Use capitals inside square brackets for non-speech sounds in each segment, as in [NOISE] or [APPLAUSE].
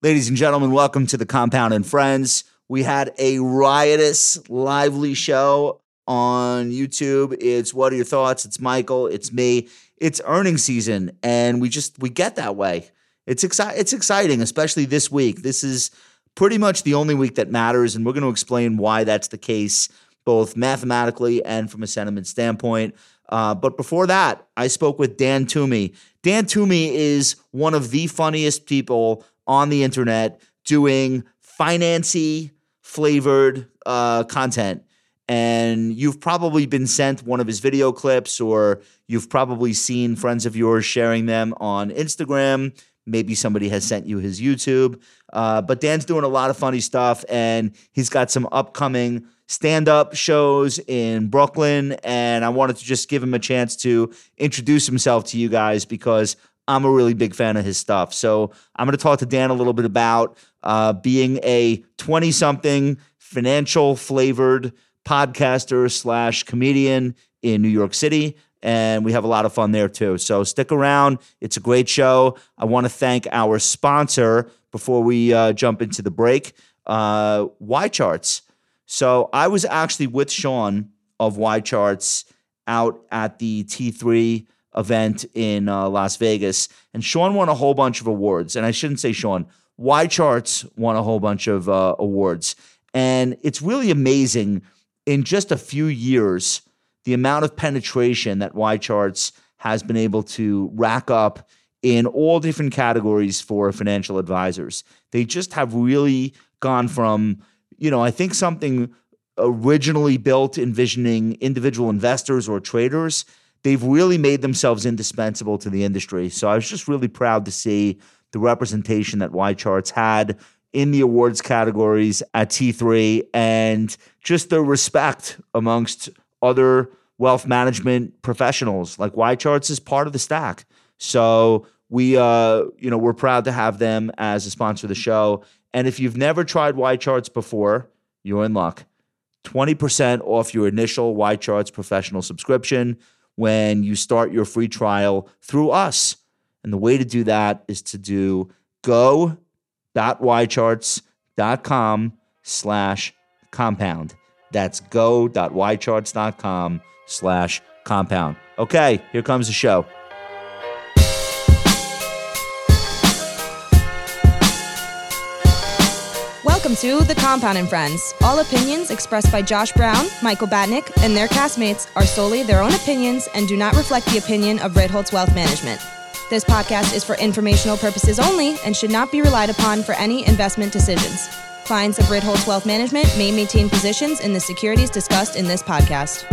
Ladies and gentlemen, welcome to the Compound and Friends. We had a riotous, lively show on YouTube. It's what are your thoughts? It's Michael, it's me. It's earnings season, and we just we get that way. It's exci- it's exciting, especially this week. This is pretty much the only week that matters, and we're going to explain why that's the case, both mathematically and from a sentiment standpoint. Uh, but before that, I spoke with Dan Toomey. Dan Toomey is one of the funniest people on the internet doing financy flavored uh, content. And you've probably been sent one of his video clips, or you've probably seen friends of yours sharing them on Instagram. Maybe somebody has sent you his YouTube. Uh, but Dan's doing a lot of funny stuff, and he's got some upcoming stand up shows in Brooklyn. And I wanted to just give him a chance to introduce himself to you guys because I'm a really big fan of his stuff. So I'm going to talk to Dan a little bit about uh, being a 20 something financial flavored podcaster slash comedian in New York City. And we have a lot of fun there too. So stick around. It's a great show. I want to thank our sponsor before we uh, jump into the break, uh, YCharts. So I was actually with Sean of YCharts out at the T3 event in uh, Las Vegas, and Sean won a whole bunch of awards. And I shouldn't say Sean, Y Charts won a whole bunch of uh, awards. And it's really amazing in just a few years the amount of penetration that Y Charts has been able to rack up in all different categories for financial advisors. They just have really gone from you know, I think something originally built envisioning individual investors or traders, they've really made themselves indispensable to the industry. So I was just really proud to see the representation that YCharts had in the awards categories at T3 and just the respect amongst other wealth management professionals. Like YCharts is part of the stack. So we uh you know we're proud to have them as a sponsor of the show and if you've never tried YCharts before, you're in luck. 20% off your initial YCharts professional subscription when you start your free trial through us. And the way to do that is to do go.ycharts.com slash compound. That's go.ycharts.com slash compound. Okay, here comes the show. Welcome to The Compound and Friends. All opinions expressed by Josh Brown, Michael Batnick, and their castmates are solely their own opinions and do not reflect the opinion of Ritholtz Wealth Management. This podcast is for informational purposes only and should not be relied upon for any investment decisions. Clients of Ritholtz Wealth Management may maintain positions in the securities discussed in this podcast.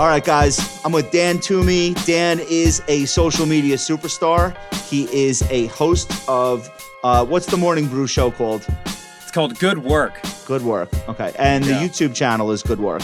All right, guys, I'm with Dan Toomey. Dan is a social media superstar. He is a host of uh, what's the morning brew show called? It's called Good Work. Good Work. Okay. And Yeah. the YouTube channel is Good Work.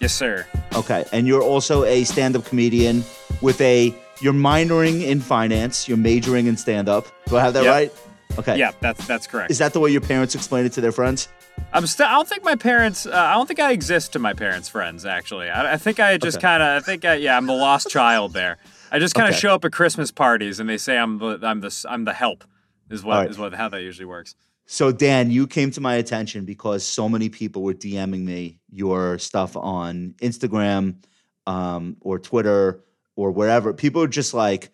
Yes, sir. Okay. And you're also a stand up comedian with a, you're minoring in finance, you're majoring in stand up. Do I have that Yep. right? Okay. Yeah, that's that's correct. Is that the way your parents explain it to their friends? I'm still. I don't think my parents. Uh, I don't think I exist to my parents' friends. Actually, I, I think I just Okay. kind of. I think I. Yeah, I'm the lost child there. I just kind of Okay. show up at Christmas parties and they say I'm the I'm the I'm the help. Is what All is what how that usually works. So, Dan, you came to my attention because so many people were DMing me your stuff on Instagram um, or Twitter or wherever. People are just like,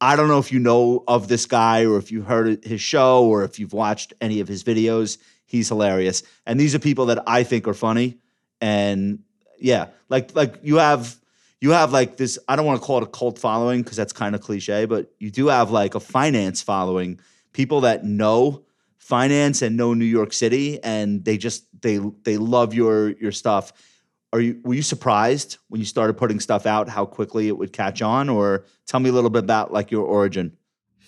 I don't know if you know of this guy or if you heard his show or if you've watched any of his videos. He's hilarious. And these are people that I think are funny. And yeah, like like you have you have like this, I don't want to call it a cult following because that's kind of cliche, but you do have like a finance following, people that know finance and know New York City and they just they they love your your stuff. Are you were you surprised when you started putting stuff out how quickly it would catch on or tell me a little bit about like your origin?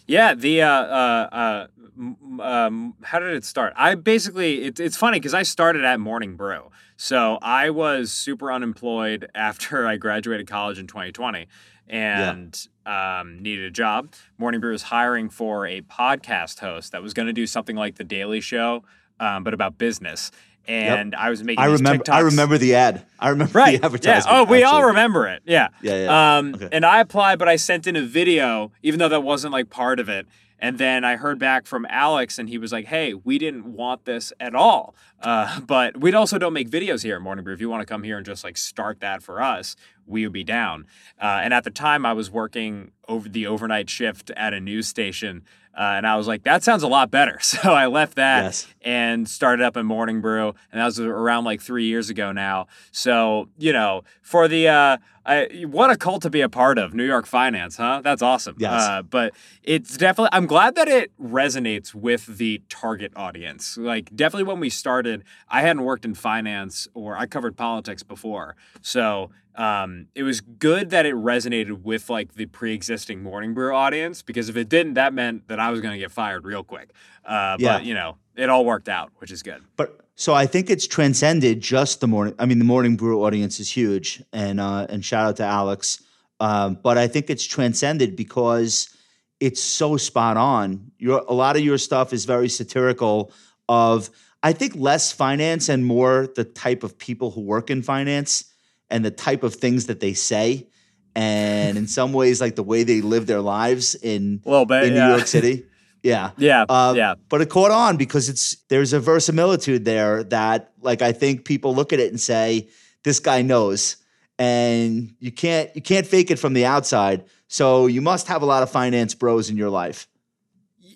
Yeah, the uh, uh, uh, um, how did it start? I basically it's it's funny because I started at Morning Brew, so I was super unemployed [LAUGHS] after I graduated college in 2020, and um, needed a job. Morning Brew was hiring for a podcast host that was going to do something like The Daily Show, um, but about business. And I was making. I remember I remember the ad. I remember Right. the advertisement. Yeah. Oh, we all remember it. Yeah. Yeah, yeah. Um, Okay. And I applied, but I sent in a video, even though that wasn't like part of it. And then I heard back from Alex, and he was like, "Hey, we didn't want this at all, uh, [LAUGHS] but we'd also don't make videos here at Morning Brew. If you want to come here and just like start that for us, we would be down." Uh, and at the time, I was working over the overnight shift at a news station. Uh, and I was like, that sounds a lot better. [LAUGHS] So I left that Yes. and started up in Morning Brew. And that was around like three years ago now. So, you know, for the, uh, I, what a cult to be a part of, New York Finance, huh? That's awesome. Yes. Uh, but it's definitely, I'm glad that it resonates with the target audience. Like, definitely when we started, I hadn't worked in finance or I covered politics before. So, um, it was good that it resonated with like the pre-existing morning brew audience because if it didn't, that meant that I was going to get fired real quick. Uh, Yeah. But you know, it all worked out, which is good. But so I think it's transcended just the morning. I mean, the morning brew audience is huge, and uh, and shout out to Alex. Um, but I think it's transcended because it's so spot on. Your a lot of your stuff is very satirical. Of I think less finance and more the type of people who work in finance and the type of things that they say, and in some ways like the way they live their lives in bit, in yeah. New York City. [LAUGHS] Yeah. Yeah, Uh, yeah. But it caught on because it's there's a verisimilitude there that like I think people look at it and say, this guy knows. And you can't you can't fake it from the outside. So you must have a lot of finance bros in your life.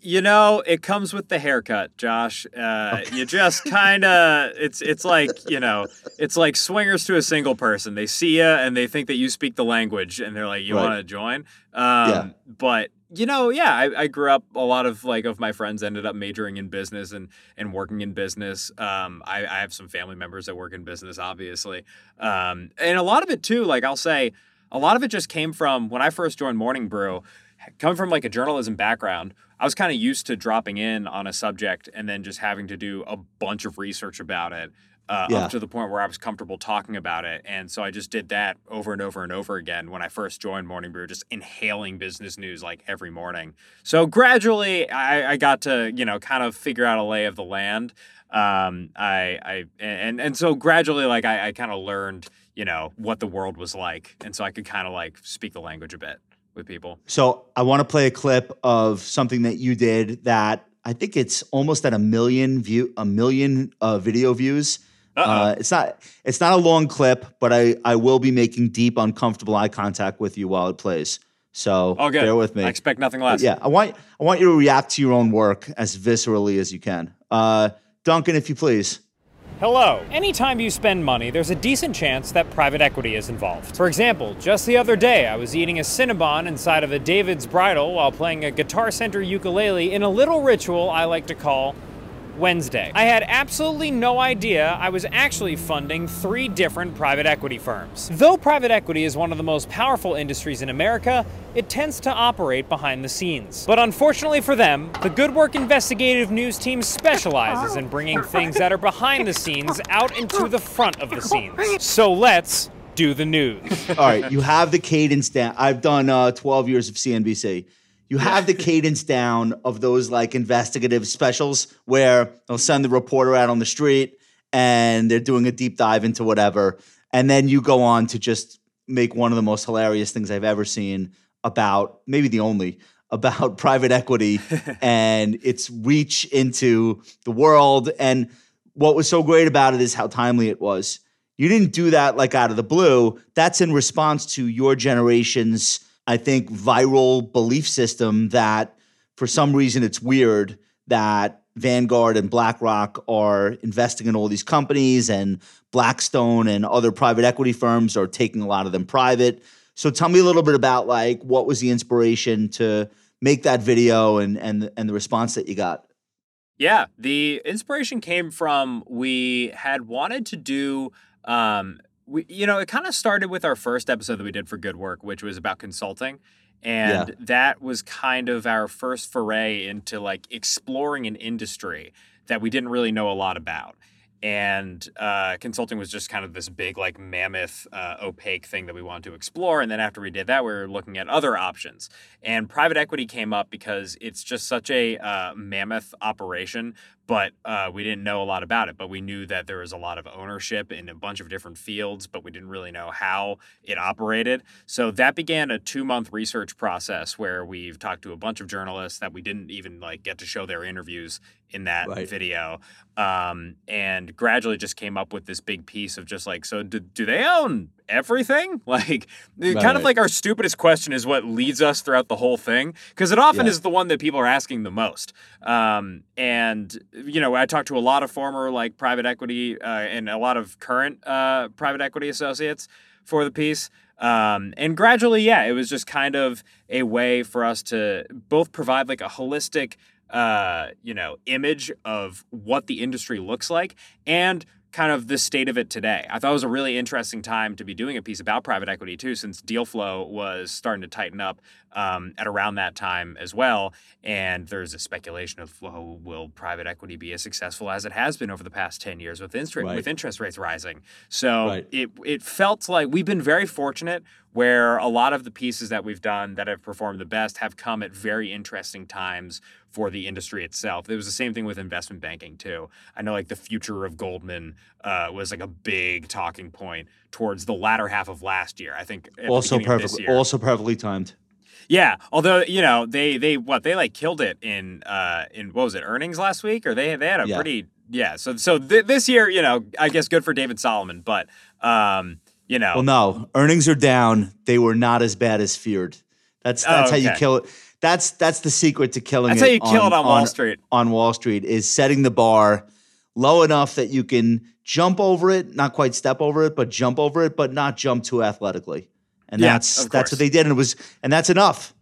You know, it comes with the haircut, Josh. Uh, You just kind of it's it's like you know it's like swingers to a single person. They see you and they think that you speak the language, and they're like, "You Right. want to join?" Um, Yeah. But you know, yeah, I, I grew up. A lot of like of my friends ended up majoring in business and and working in business. Um, I, I have some family members that work in business, obviously, um, and a lot of it too. Like I'll say, a lot of it just came from when I first joined Morning Brew coming from like a journalism background, I was kind of used to dropping in on a subject and then just having to do a bunch of research about it uh, Yeah. up to the point where I was comfortable talking about it. And so I just did that over and over and over again when I first joined Morning Brew, just inhaling business news like every morning. So gradually, I, I got to you know kind of figure out a lay of the land. Um, I I and and so gradually, like I, I kind of learned you know what the world was like, and so I could kind of like speak the language a bit with people. So I want to play a clip of something that you did that I think it's almost at a million view a million uh, video views. Uh, it's not it's not a long clip, but I I will be making deep uncomfortable eye contact with you while it plays. So Oh, bear with me. I expect nothing less. Yeah, I want I want you to react to your own work as viscerally as you can. Uh, Duncan, if you please. Hello. Anytime you spend money, there's a decent chance that private equity is involved. For example, just the other day, I was eating a Cinnabon inside of a David's Bridal while playing a Guitar Center ukulele in a little ritual I like to call Wednesday. I had absolutely no idea I was actually funding three different private equity firms. Though private equity is one of the most powerful industries in America, it tends to operate behind the scenes. But unfortunately for them, the Good Work Investigative News team specializes in bringing things that are behind the scenes out into the front of the scenes. So let's do the news. All right, you have the cadence down. I've done uh, 12 years of CNBC. You have the cadence down of those like investigative specials where they'll send the reporter out on the street and they're doing a deep dive into whatever. And then you go on to just make one of the most hilarious things I've ever seen about, maybe the only, [LAUGHS] about private equity [LAUGHS] and its reach into the world. And what was so great about it is how timely it was. You didn't do that like out of the blue. That's in response to your generation's, I think, viral belief system that for some reason it's weird that Vanguard and BlackRock are investing in all these companies and Blackstone and other private equity firms are taking a lot of them private. So tell me a little bit about like what was the inspiration to make that video and and and the response that you got. Yeah, the inspiration came from we had wanted to do um we you know, it kind of started with our first episode that we did for Good Work, which was about consulting. And that was kind of our first foray into like exploring an industry that we didn't really know a lot about. And uh, consulting was just kind of this big, like mammoth, uh, opaque thing that we wanted to explore. And then after we did that, we were looking at other options. And private equity came up because it's just such a uh, mammoth operation, but uh, we didn't know a lot about it. But we knew that there was a lot of ownership in a bunch of different fields, but we didn't really know how it operated. So that began a two month research process where we've talked to a bunch of journalists that we didn't even like get to show their interviews in that Right. video, um, and gradually just came up with this big piece of just like, so do, do they own everything? [LAUGHS] Like, Right, kind of like our stupidest question is what leads us throughout the whole thing because it often Yeah. is the one that people are asking the most. Um, and you know, I talked to a lot of former like private equity uh, and a lot of current uh, private equity associates for the piece. Um, and gradually, yeah, it was just kind of a way for us to both provide like a holistic, uh, you know, image of what the industry looks like and kind of the state of it today. I thought it was a really interesting time to be doing a piece about private equity too, since deal flow was starting to tighten up um, at around that time as well. And there's a speculation of well, will private equity be as successful as it has been over the past 10 years with interest Right. with interest rates rising. So Right. it it felt like we've been very fortunate where a lot of the pieces that we've done that have performed the best have come at very interesting times for the industry itself. It was the same thing with investment banking too. I know like the future of Goldman uh, was like a big talking point towards the latter half of last year. I think also beginning of this perfect. Also perfectly timed. Yeah, although you know they they what they like killed it in uh in what was it earnings last week or they they had a Yeah. pretty yeah so so th- this year you know I guess good for David Solomon but um you know Well, no, earnings are down. They were not as bad as feared. That's that's Oh, how you kill it. That's that's the secret to killing That's it. how you kill it on Wall Street. On Wall Street is setting the bar low enough that you can jump over it, not quite step over it, but jump over it, but not jump too athletically. And Yeah, that's that's what they did, and it was and that's enough.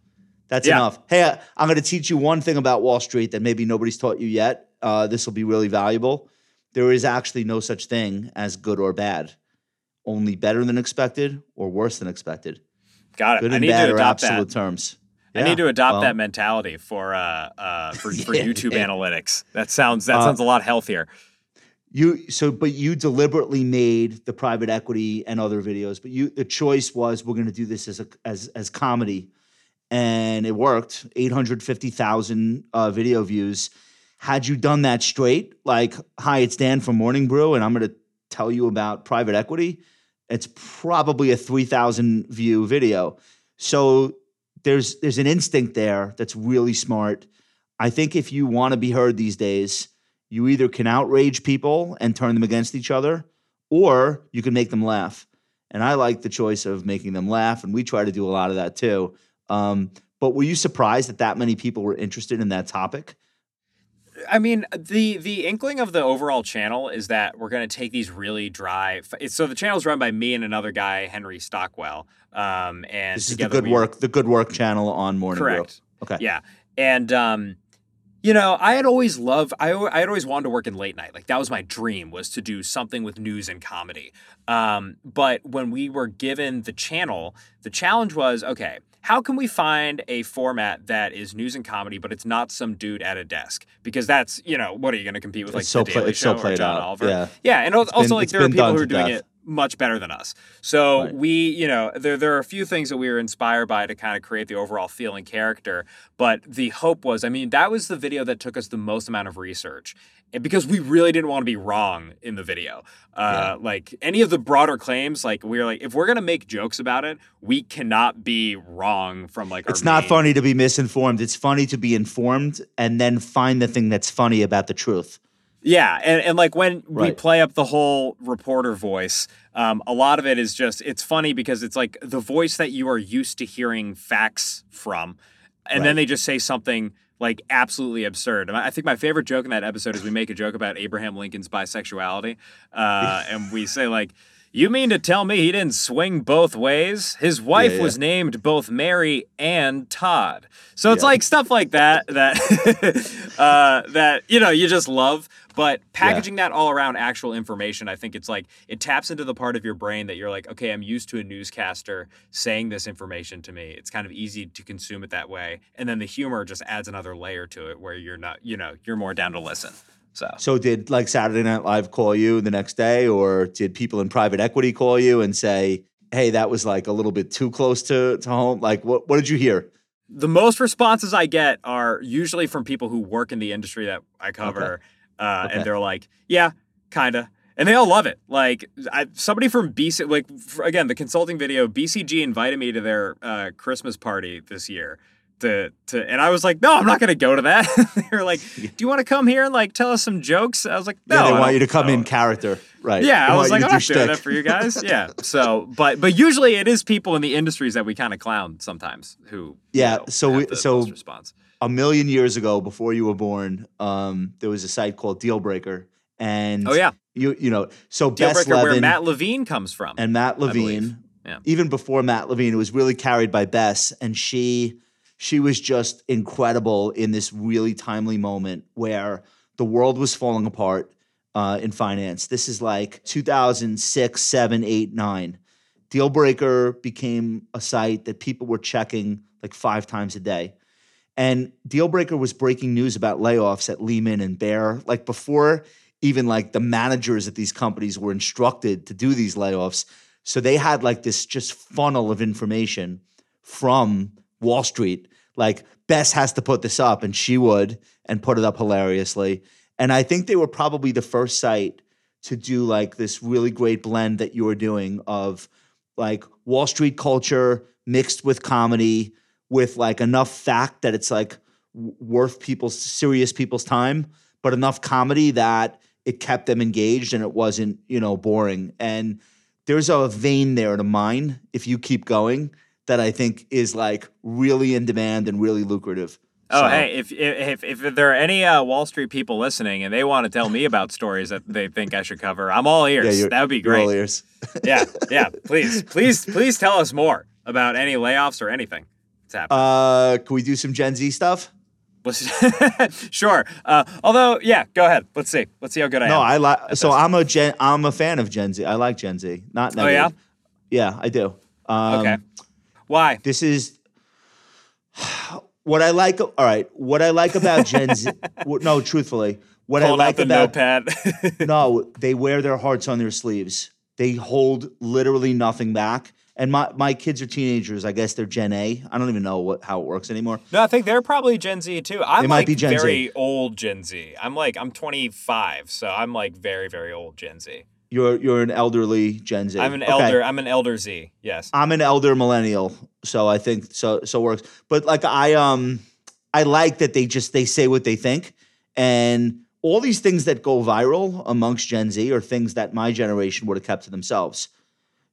That's Yeah. enough. Hey, I- I'm going to teach you one thing about Wall Street that maybe nobody's taught you yet. Uh, this will be really valuable. There is actually no such thing as good or bad. Only better than expected or worse than expected. got it Good I and need bad to are adopt absolute that terms. I need to adopt well, that mentality for uh uh for, for [LAUGHS] Yeah. YouTube analytics that sounds that Uh, sounds a lot healthier You so, but you deliberately made the private equity and other videos. But you, the choice was we're going to do this as a as as comedy, and it worked. Eight hundred fifty thousand uh, video views. Had you done that straight, like, "Hi, it's Dan from Morning Brew, and I'm going to tell you about private equity," it's probably a three thousand view video. So there's there's an instinct there that's really smart. I think if you want to be heard these days, you either can outrage people and turn them against each other, or you can make them laugh. And I like the choice of making them laugh, and we try to do a lot of that too. Um, but were you surprised that that many people were interested in that topic? I mean, the the inkling of the overall channel is that we're going to take these really dry. so the channel's run by me and another guy, Henry Stockwell. Um, and This is the good we- work, the good work channel on Morning Brew. Correct. Okay. Yeah, and um, you know, I had always loved. I I had always wanted to work in late night. Like that was my dream was to do something with news and comedy. Um, but when we were given the channel, the challenge was okay. How can we find a format that is news and comedy, but it's not some dude at a desk? Because that's you know what are you going to compete with like It's so the Daily it's so Show or John out, Oliver? yeah. yeah, and al- also been- like there are people who are doing death. it much better than us. So Right. we, you know, there there are a few things that we were inspired by to kind of create the overall feel and character. But the hope was, I mean, that was the video that took us the most amount of research. And because we really didn't want to be wrong in the video. Uh, Like any of the broader claims, like we were like, if we're gonna make jokes about it, we cannot be wrong from like our It's not main- funny to be misinformed. It's funny to be informed and then find the thing that's funny about the truth. Yeah, and, and like when we play up the whole reporter voice, um, a lot of it is just it's funny because it's like the voice that you are used to hearing facts from, and Right. then they just say something like absolutely absurd. And I I think my favorite joke in that episode is we make a joke about Abraham Lincoln's bisexuality, uh, [LAUGHS] and we say like. You mean to tell me he didn't swing both ways? His wife yeah. was named both Mary and Todd. So it's Yeah. like stuff like that that [LAUGHS] uh, that you know you just love. But packaging that all around actual information, I think it's like it taps into the part of your brain that you're like, okay, I'm used to a newscaster saying this information to me. It's kind of easy to consume it that way, and then the humor just adds another layer to it where you're not, you know, you're more down to listen. So So did like Saturday Night Live call you the next day, or did people in private equity call you and say, "Hey, that was like a little bit too close to, to home"? Like, what what did you hear? the most responses I get are usually from people who work in the industry that I cover. uh, Okay. and they're like, "Yeah, kinda." And they all love it. Like I, somebody from BC, like for, again, the consulting video, BCG invited me to their uh, Christmas party this year. To, to and I was like, no, I'm not gonna go to that. [LAUGHS] they were like, do you want to come here and like tell us some jokes? I was like, no, yeah, they I want you to come no. in character, right? Yeah, They I was like, I'm not doing that for you guys. [LAUGHS] Yeah. So, but but usually it is people in the industries that we kind of clown sometimes who you Yeah, know, so we- so- response. a million years ago, before you were born, um, there was a site called Dealbreaker, and Oh yeah, you you know, so Bess Dealbreaker, where Levin Matt Levine comes from. and Matt. Levine, Yeah. even before Matt Levine, it was really carried by Bess, and she she was just incredible in this really timely moment where the world was falling apart uh, in finance. This is like 2006, 7, 8, 9. Dealbreaker became a site that people were checking like five times a day. And Dealbreaker was breaking news about layoffs at Lehman and Bear, like before even like the managers at these companies were instructed to do these layoffs. So they had like this just funnel of information from Wall Street. Like Bess has to put this up, and she would, and put it up hilariously. And I think they were probably the first site to do like this really great blend that you were doing of like Wall Street culture mixed with comedy, with like enough fact that it's like worth people's serious people's time, but enough comedy that it kept them engaged and it wasn't you know boring. And there's a vein there to mine if you keep going that I think is like really in demand and really lucrative. Oh, So- hey, if, if if there are any uh, Wall Street people listening and they want to tell me about stories that they think I should cover, I'm all ears. you're- that would be great. all ears. [LAUGHS] yeah, yeah. [LAUGHS] Please, please, please tell us more about any layoffs or anything that's happening. Uh, can we do some Gen Z stuff? [LAUGHS] Sure. Uh, although, yeah, go ahead. Let's see. Let's see how good I No, am. I like. So this. I'm a Gen. I'm a fan of Gen Z. I like Gen Z. Not Oh, yeah? yeah, I do. Um, okay. Why? This is what I like. All right, what I like about Gen Z. [LAUGHS] no, truthfully, what I like about [LAUGHS] no, they wear their hearts on their sleeves. They hold literally nothing back. And my, my kids are teenagers. I guess they're Gen A. I don't even know what how it works anymore. no, I think they're probably Gen Z too. I'm They might like be Gen Z. very old Gen Z. I'm like I'm 25, so I'm like very very old Gen Z. You're you're an elderly Gen Z. I'm an Okay. elder. I'm an elder Z. Yes. I'm an elder millennial, so I think so so works. But like I um I like that they just they say what they think and all these things that go viral amongst Gen Z are things that my generation would have kept to themselves.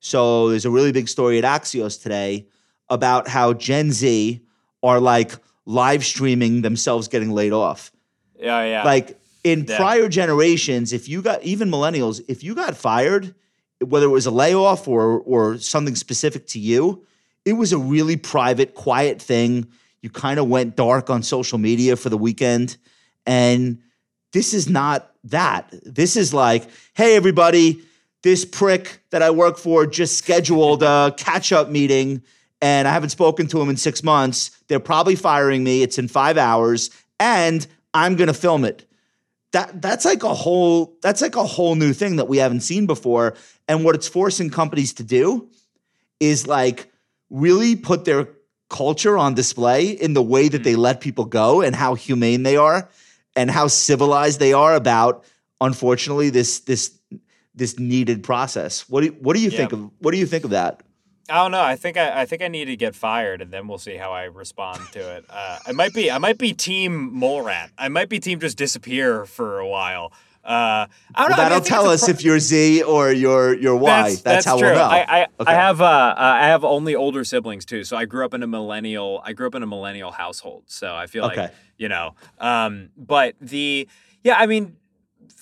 So there's a really big story at Axios today about how Gen Z are like live streaming themselves getting laid off. Yeah, yeah. Like in Yeah. prior generations, if you got even millennials, if you got fired, whether it was a layoff or or something specific to you, it was a really private, quiet thing. You kind of went dark on social media for the weekend. And this is not that. This is like, hey, everybody, this prick that I work for just scheduled a catch up meeting and I haven't spoken to him in six months. They're probably firing me. It's in five hours and I'm going to film it. That, that's like a whole that's like a whole new thing that we haven't seen before and what it's forcing companies to do is like really put their culture on display in the way that they mm. let people go and how humane they are and how civilized they are about unfortunately this this this needed process. What do you, what do you think of what do you think of that? I don't know. I think I, I think I need to get fired, and then we'll see how I respond to it. [LAUGHS] Uh, I might be I might be team mole rat. I might be team just disappear for a while. Uh, I don't Well, know. I mean, I that'll tell us pro- if you're Z or you're you're Y. That's, how true. we'll know. I, I, Okay. I have uh, uh, I have only older siblings too, so I grew up in a millennial. I grew up in a millennial household, so I feel Okay. like you know. Um, but the yeah, I mean,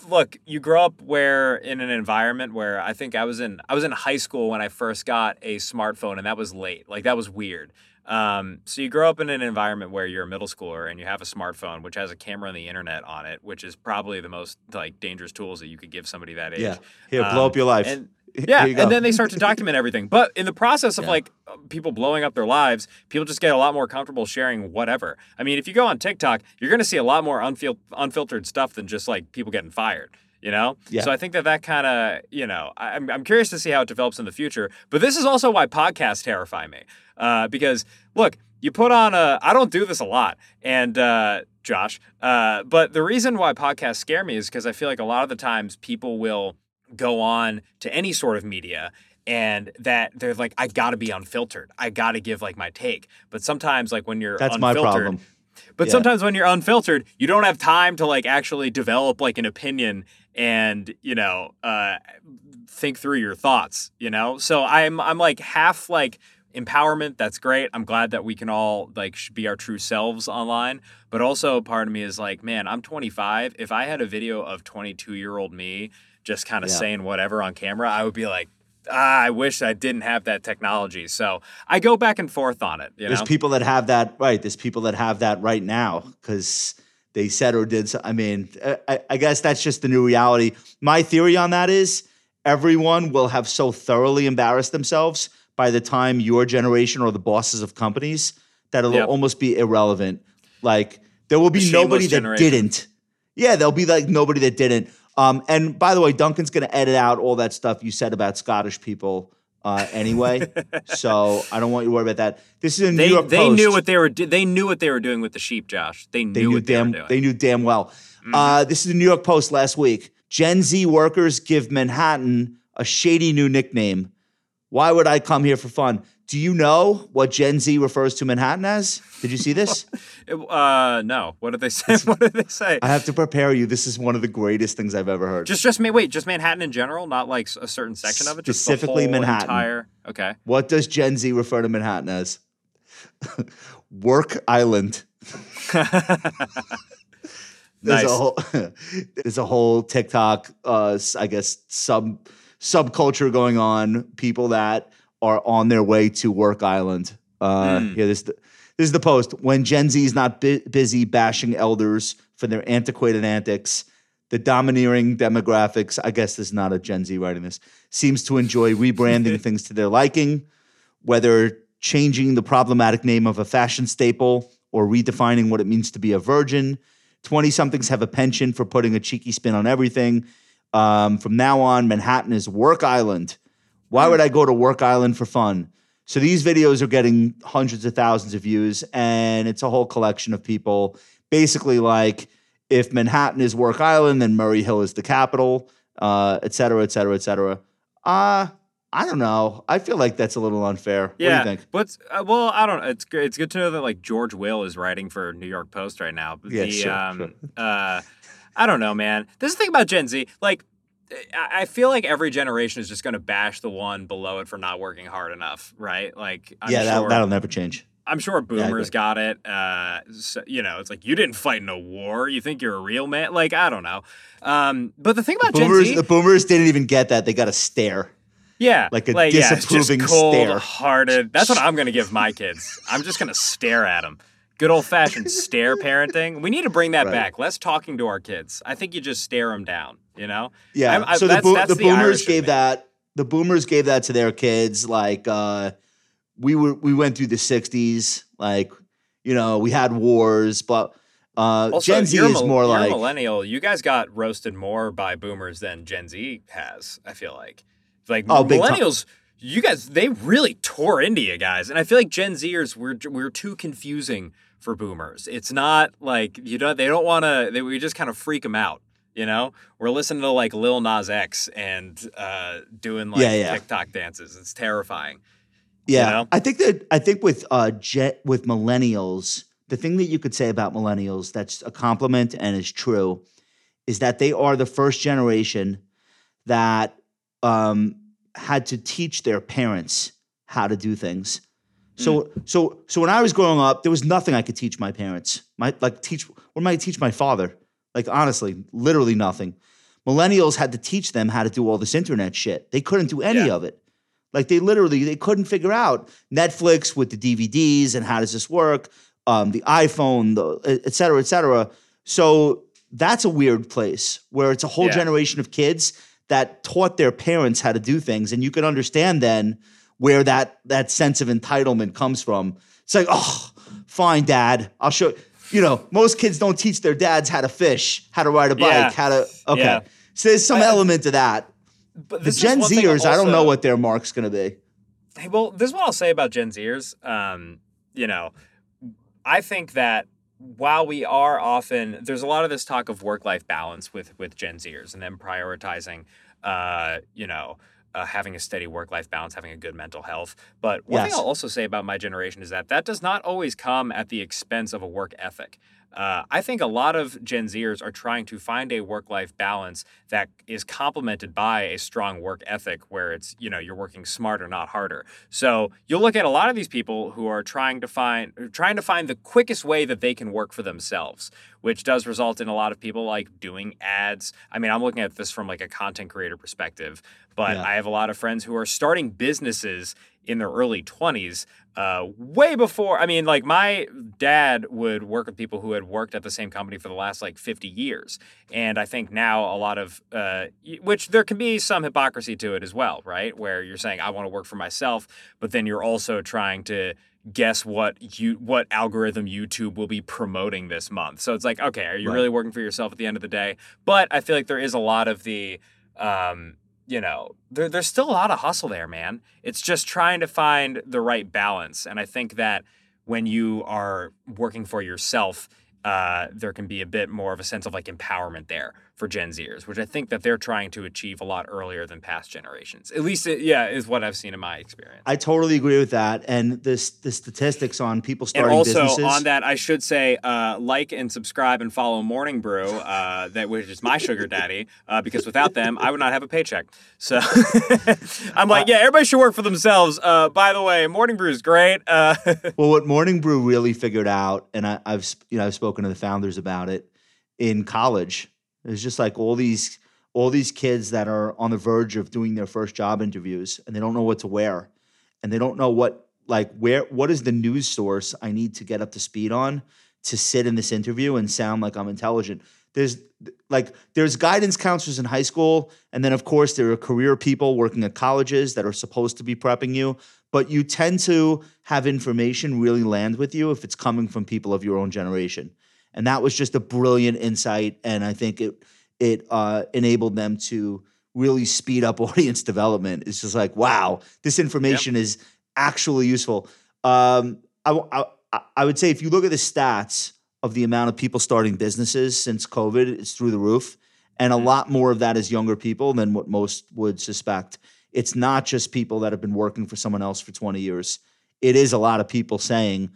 look, you grow up where in an environment where I think I was in I was in high school when I first got a smartphone, and that was late. Like that was weird. Um, so you grow up in an environment where you're a middle schooler and you have a smartphone which has a camera and the internet on it, which is probably the most like dangerous tools that you could give somebody that age. yeah. Here, blow Um, up your life. And yeah, and then they start to document everything. But in the process of Yeah. like people blowing up their lives, people just get a lot more comfortable sharing whatever. I mean, if you go on TikTok, you're going to see a lot more unfil- unfiltered stuff than just like people getting fired. You know, Yeah. so I think that that kind of, you know, I- I'm I'm curious to see how it develops in the future. But this is also why podcasts terrify me, uh, because look, you put on a. I don't do this a lot, and uh, Josh. Uh, but the reason why podcasts scare me is because I feel like a lot of the times people will go on to any sort of media and that they're like, I gotta be unfiltered. I gotta give like my take. But sometimes, like when you're That's my problem. but Yeah. sometimes when you're unfiltered, you don't have time to like actually develop like an opinion and you know uh, think through your thoughts. You know, so I'm I'm like half like empowerment. That's great. I'm glad that we can all like be our true selves online. But also part of me is like, man, I'm 25. If I had a video of 22 year old me just kind of Yeah. saying whatever on camera, I would be like. Ah, I wish I didn't have that technology. So I go back and forth on it. You There's know? people that have that right. There's people that have that right now because they said or did. So, I mean, I- I, guess that's just the new reality. My theory on that is everyone will have so thoroughly embarrassed themselves by the time your generation or the bosses of companies that it'll Yep. almost be irrelevant. Like there will be nobody shameless that generation. didn't. Yeah, there'll be like nobody that didn't. Um, and by the way, Duncan's going to edit out all that stuff you said about Scottish people uh, anyway. [LAUGHS] so I don't want you to worry about that. This is a New they York they Post. knew what they were do- they knew what they were doing with the sheep, Josh. They knew, they knew what they damn were doing. they knew damn well. Mm-hmm. Uh, this is the New York Post last week. Gen Z workers give Manhattan a shady new nickname. Why would I come here for fun? Do you know what Gen Z refers to Manhattan as? Did you see this? [LAUGHS] Uh, no. What did they say? [LAUGHS] what did they say? I have to prepare you. This is one of the greatest things I've ever heard. just just wait, just Manhattan in general, not like a certain section of it. Just the Specifically whole Manhattan. Entire. Okay. what does Gen Z refer to Manhattan as? [LAUGHS] Work Island. There's Nice. a whole there's a whole TikTok, uh, I guess sub subculture going on. People that are on their way to Work Island. Uh, Mm. Here, this is the, this is the post. When Gen Z is not bu- busy bashing elders for their antiquated antics, the domineering demographics. I guess this is not a Gen Z writing this. Seems to enjoy rebranding [LAUGHS] things to their liking, whether changing the problematic name of a fashion staple or redefining what it means to be a virgin. 20 somethings have a penchant for putting a cheeky spin on everything. Um, from now on, Manhattan is Work Island. Why would I go to Work Island for fun? So these videos are getting hundreds of thousands of views, and it's a whole collection of people basically like if Manhattan is Work Island, then Murray Hill is the capital, uh, et cetera, et cetera, et cetera. Uh, I don't know. I feel like that's a little unfair. Yeah. What do you think? But uh, well, I don't. It's good. It's good to know that like George Will is writing for New York Post right now. But Yeah, the, sure, um, sure. Uh, I don't know, man. This is the thing about Gen Z. Like, I feel like every generation is just going to bash the one below it for not working hard enough, right? Like, I'm yeah, that, sure, that'll never change. I'm sure boomers agree. got it. Uh, so, you know, it's like you didn't fight in a war. You think you're a real man? Like, I don't know. Um, but the thing about Gen Boomers, Z, the boomers didn't even get that. They got a stare. yeah, like a yeah, it's disapproving just stare. cold-hearted. That's what I'm gonna give my kids. I'm just gonna stare at them. Good old-fashioned [LAUGHS] stare parenting. We need to bring that Right. back. Less talking to our kids. I think you just stare them down. You know? Yeah. I'm- I- so the, that's- bo- that's the the boomers Irish gave that. The boomers gave that to their kids. Like uh, we were, we went through the '60s. Like you know, we had wars, but uh, Also, Gen Z is more like millennial. You guys got roasted more by boomers than Gen Z has. I feel like, like Oh, millennials. You guys, they really tore into you guys, and I feel like Gen Zers we're we're too confusing for boomers. It's not like you don't they don't want to. They, we just kind of freak them out. You know, we're listening to like Lil Nas X and uh, doing like Yeah, yeah. TikTok dances. It's terrifying. Yeah, know? I think that I think with uh jet with millennials, the thing that you could say about millennials that's a compliment and is true is that they are the first generation that um had to teach their parents how to do things. So so so when I was growing up, there was nothing I could teach my parents. My like teach what am I teach my father? Like honestly, literally nothing. Millennials had to teach them how to do all this internet shit. They couldn't do any Yeah. of it. Like they literally they couldn't figure out Netflix with the DVDs and how does this work, um, the iPhone, the et cetera, et cetera. So that's a weird place where it's a whole Yeah. generation of kids that taught their parents how to do things, and you can understand then where that that sense of entitlement comes from. It's like, oh, fine, dad, I'll show. You you know, most kids don't teach their dads how to fish, how to ride a bike, Yeah. how to. Okay, Yeah. so there's some I- element to that. But The Gen Zers, I don't know what their mark's going to be. Hey, well, this is what I'll say about Gen Zers. Um, you know, I think that while we are often there's a lot of this talk of work life balance with with Gen Zers and them prioritizing, uh, you know. Uh, having a steady work life balance, having a good mental health. But one Yes. thing I'll also say about my generation is that that does not always come at the expense of a work ethic. Uh, I think a lot of Gen Zers are trying to find a work life balance that is complemented by a strong work ethic where it's, you know, you're working smarter, not harder. So you'll look at a lot of these people who are trying to find trying to find the quickest way that they can work for themselves, which does result in a lot of people like doing ads. I mean, I'm looking at this from like a content creator perspective, but Yeah. I have a lot of friends who are starting businesses in their early 20s uh, way before i mean like my dad would work with people who had worked at the same company for the last like 50 years. And i think now a lot of uh, which there can be some hypocrisy to it as well right? Where you're saying i want to work for myself but then you're also trying to guess what you what algorithm youtube will be promoting this month. So it's like okay are you Right. really working for yourself at the end of the day? But i feel like there is a lot of the um, you know, there, there's still a lot of hustle there, man. It's just trying to find the right balance. And I think that when you are working for yourself, uh, there can be a bit more of a sense of like empowerment there for Gen Zers, which I think that they're trying to achieve a lot earlier than past generations. At least, it, yeah, is what I've seen in my experience. I totally agree with that. And this the statistics on people and starting also businesses. on that, I should say, uh, like and subscribe and follow Morning Brew, uh, that which is my sugar daddy, uh, because without them, I would not have a paycheck. So [LAUGHS] I'm like, yeah, everybody should work for themselves. Uh, by the way, Morning Brew is great. Uh, [LAUGHS] Well, what Morning Brew really figured out, and I, I've you know I've spoken to the founders about it in college. It's just like all these all these kids that are on the verge of doing their first job interviews, and they don't know what to wear, and they don't know what like where what is the news source I need to get up to speed on to sit in this interview and sound like I'm intelligent. There's like there's guidance counselors in high school, and then of course there are career people working at colleges that are supposed to be prepping you but you tend to have information really land with you if it's coming from people of your own generation. And that was just a brilliant insight, and I think it it uh, enabled them to really speed up [LAUGHS] audience development. It's just like, wow, this information is actually useful. Um, I, I- I- I would say if you look at the stats of the amount of people starting businesses since COVID, it's through the roof, and a lot more of that is younger people than what most would suspect it's not just people that have been working for someone else for 20 years. It is a lot of people saying,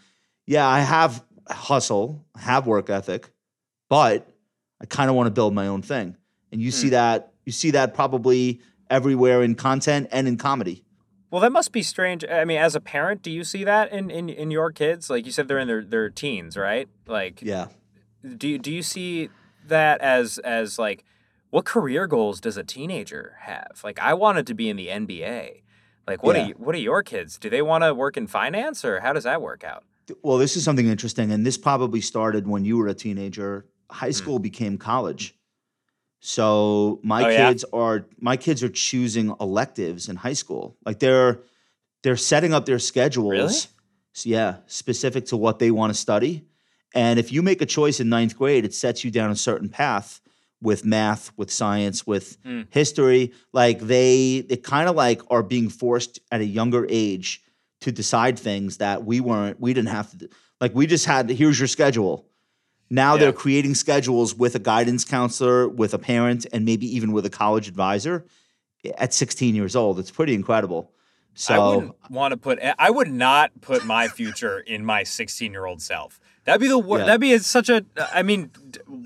yeah, I have hustle, have work ethic, but I kind of want to build my own thing. And you see Hmm. that you see that probably everywhere in content and in comedy. well, that must be strange. I mean, as a parent, do you see that in, in, in your kids? Like you said, they're in their, their teens, right? Like, Yeah. do you, do you see that as as like what career goals does a teenager have like i wanted to be in the nba like what Yeah. are you, what are your kids do they want to work in finance or how does that work out Well, this is something interesting, and this probably started when you were a teenager. High school became college. So my Oh, yeah? kids are my kids are choosing electives in high school. Like they're they're setting up their schedules. Really? s- yeah, specific to what they want to study. And if you make a choice in ninth grade, it sets you down a certain path with math, with science, with Hmm. history. Like they they kind of like are being forced at a younger age to decide things that we weren't we didn't have to do. like we just had here's your schedule. Now Yeah. they're creating schedules with a guidance counselor with a parent and maybe even with a college advisor at 16 years old. It's pretty incredible. So i wouldn't want to put eh, i would not put my future in my 16 year old self. That'd be the worst Yeah. that'd be such a i mean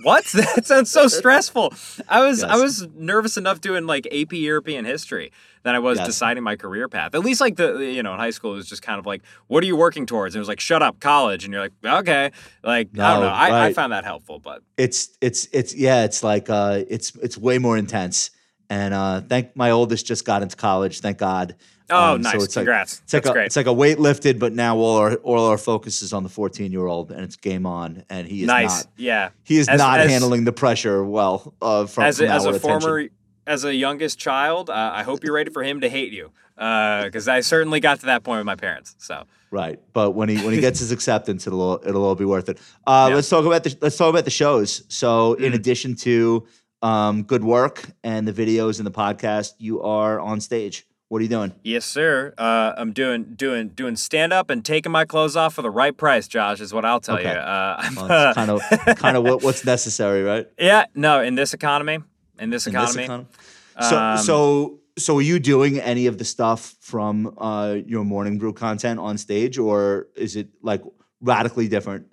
what? [LAUGHS] That sounds so stressful. I was i was nervous enough doing like ap european history than i was Yes. deciding my career path. At least like the you know in high school it was just kind of like what are you working towards? And it was like shut up college. And you're like okay. Like i don't No, know. I, I found that helpful but it's it's it's yeah it's like uh it's it's way more intense. And uh thank my oldest just got into college thank god. Oh Um, so nice. it's like- congrats. It's like that's a, great. It's like a weight lifted, but now all our all our focus is on the 14 year old, and it's game on. And he is nice. not yeah. he is As- not as- handling the pressure well. Uh, from, as from a, as a attention. As a youngest child uh, i hope you're ready for him to hate you because i certainly got to that point with my parents so right. But when he when he [LAUGHS] gets his acceptance, it'll all, it'll all be worth it. Uh, Yeah. Let's talk about the let's talk about the shows. So in Mm. addition to um, good work and the videos and the podcast, you are on stage. What are you doing? Yes, sir. Uh, I'm doing doing doing stand up and taking my clothes off for the right price. Josh is what I'll tell Okay. you. Uh, Well, kind of kind of what, what's necessary, right? yeah, no, in this economy, in this In economy, this economy. So Um, so so are you doing any of the stuff from uh, your morning brew content on stage, or is it like radically different?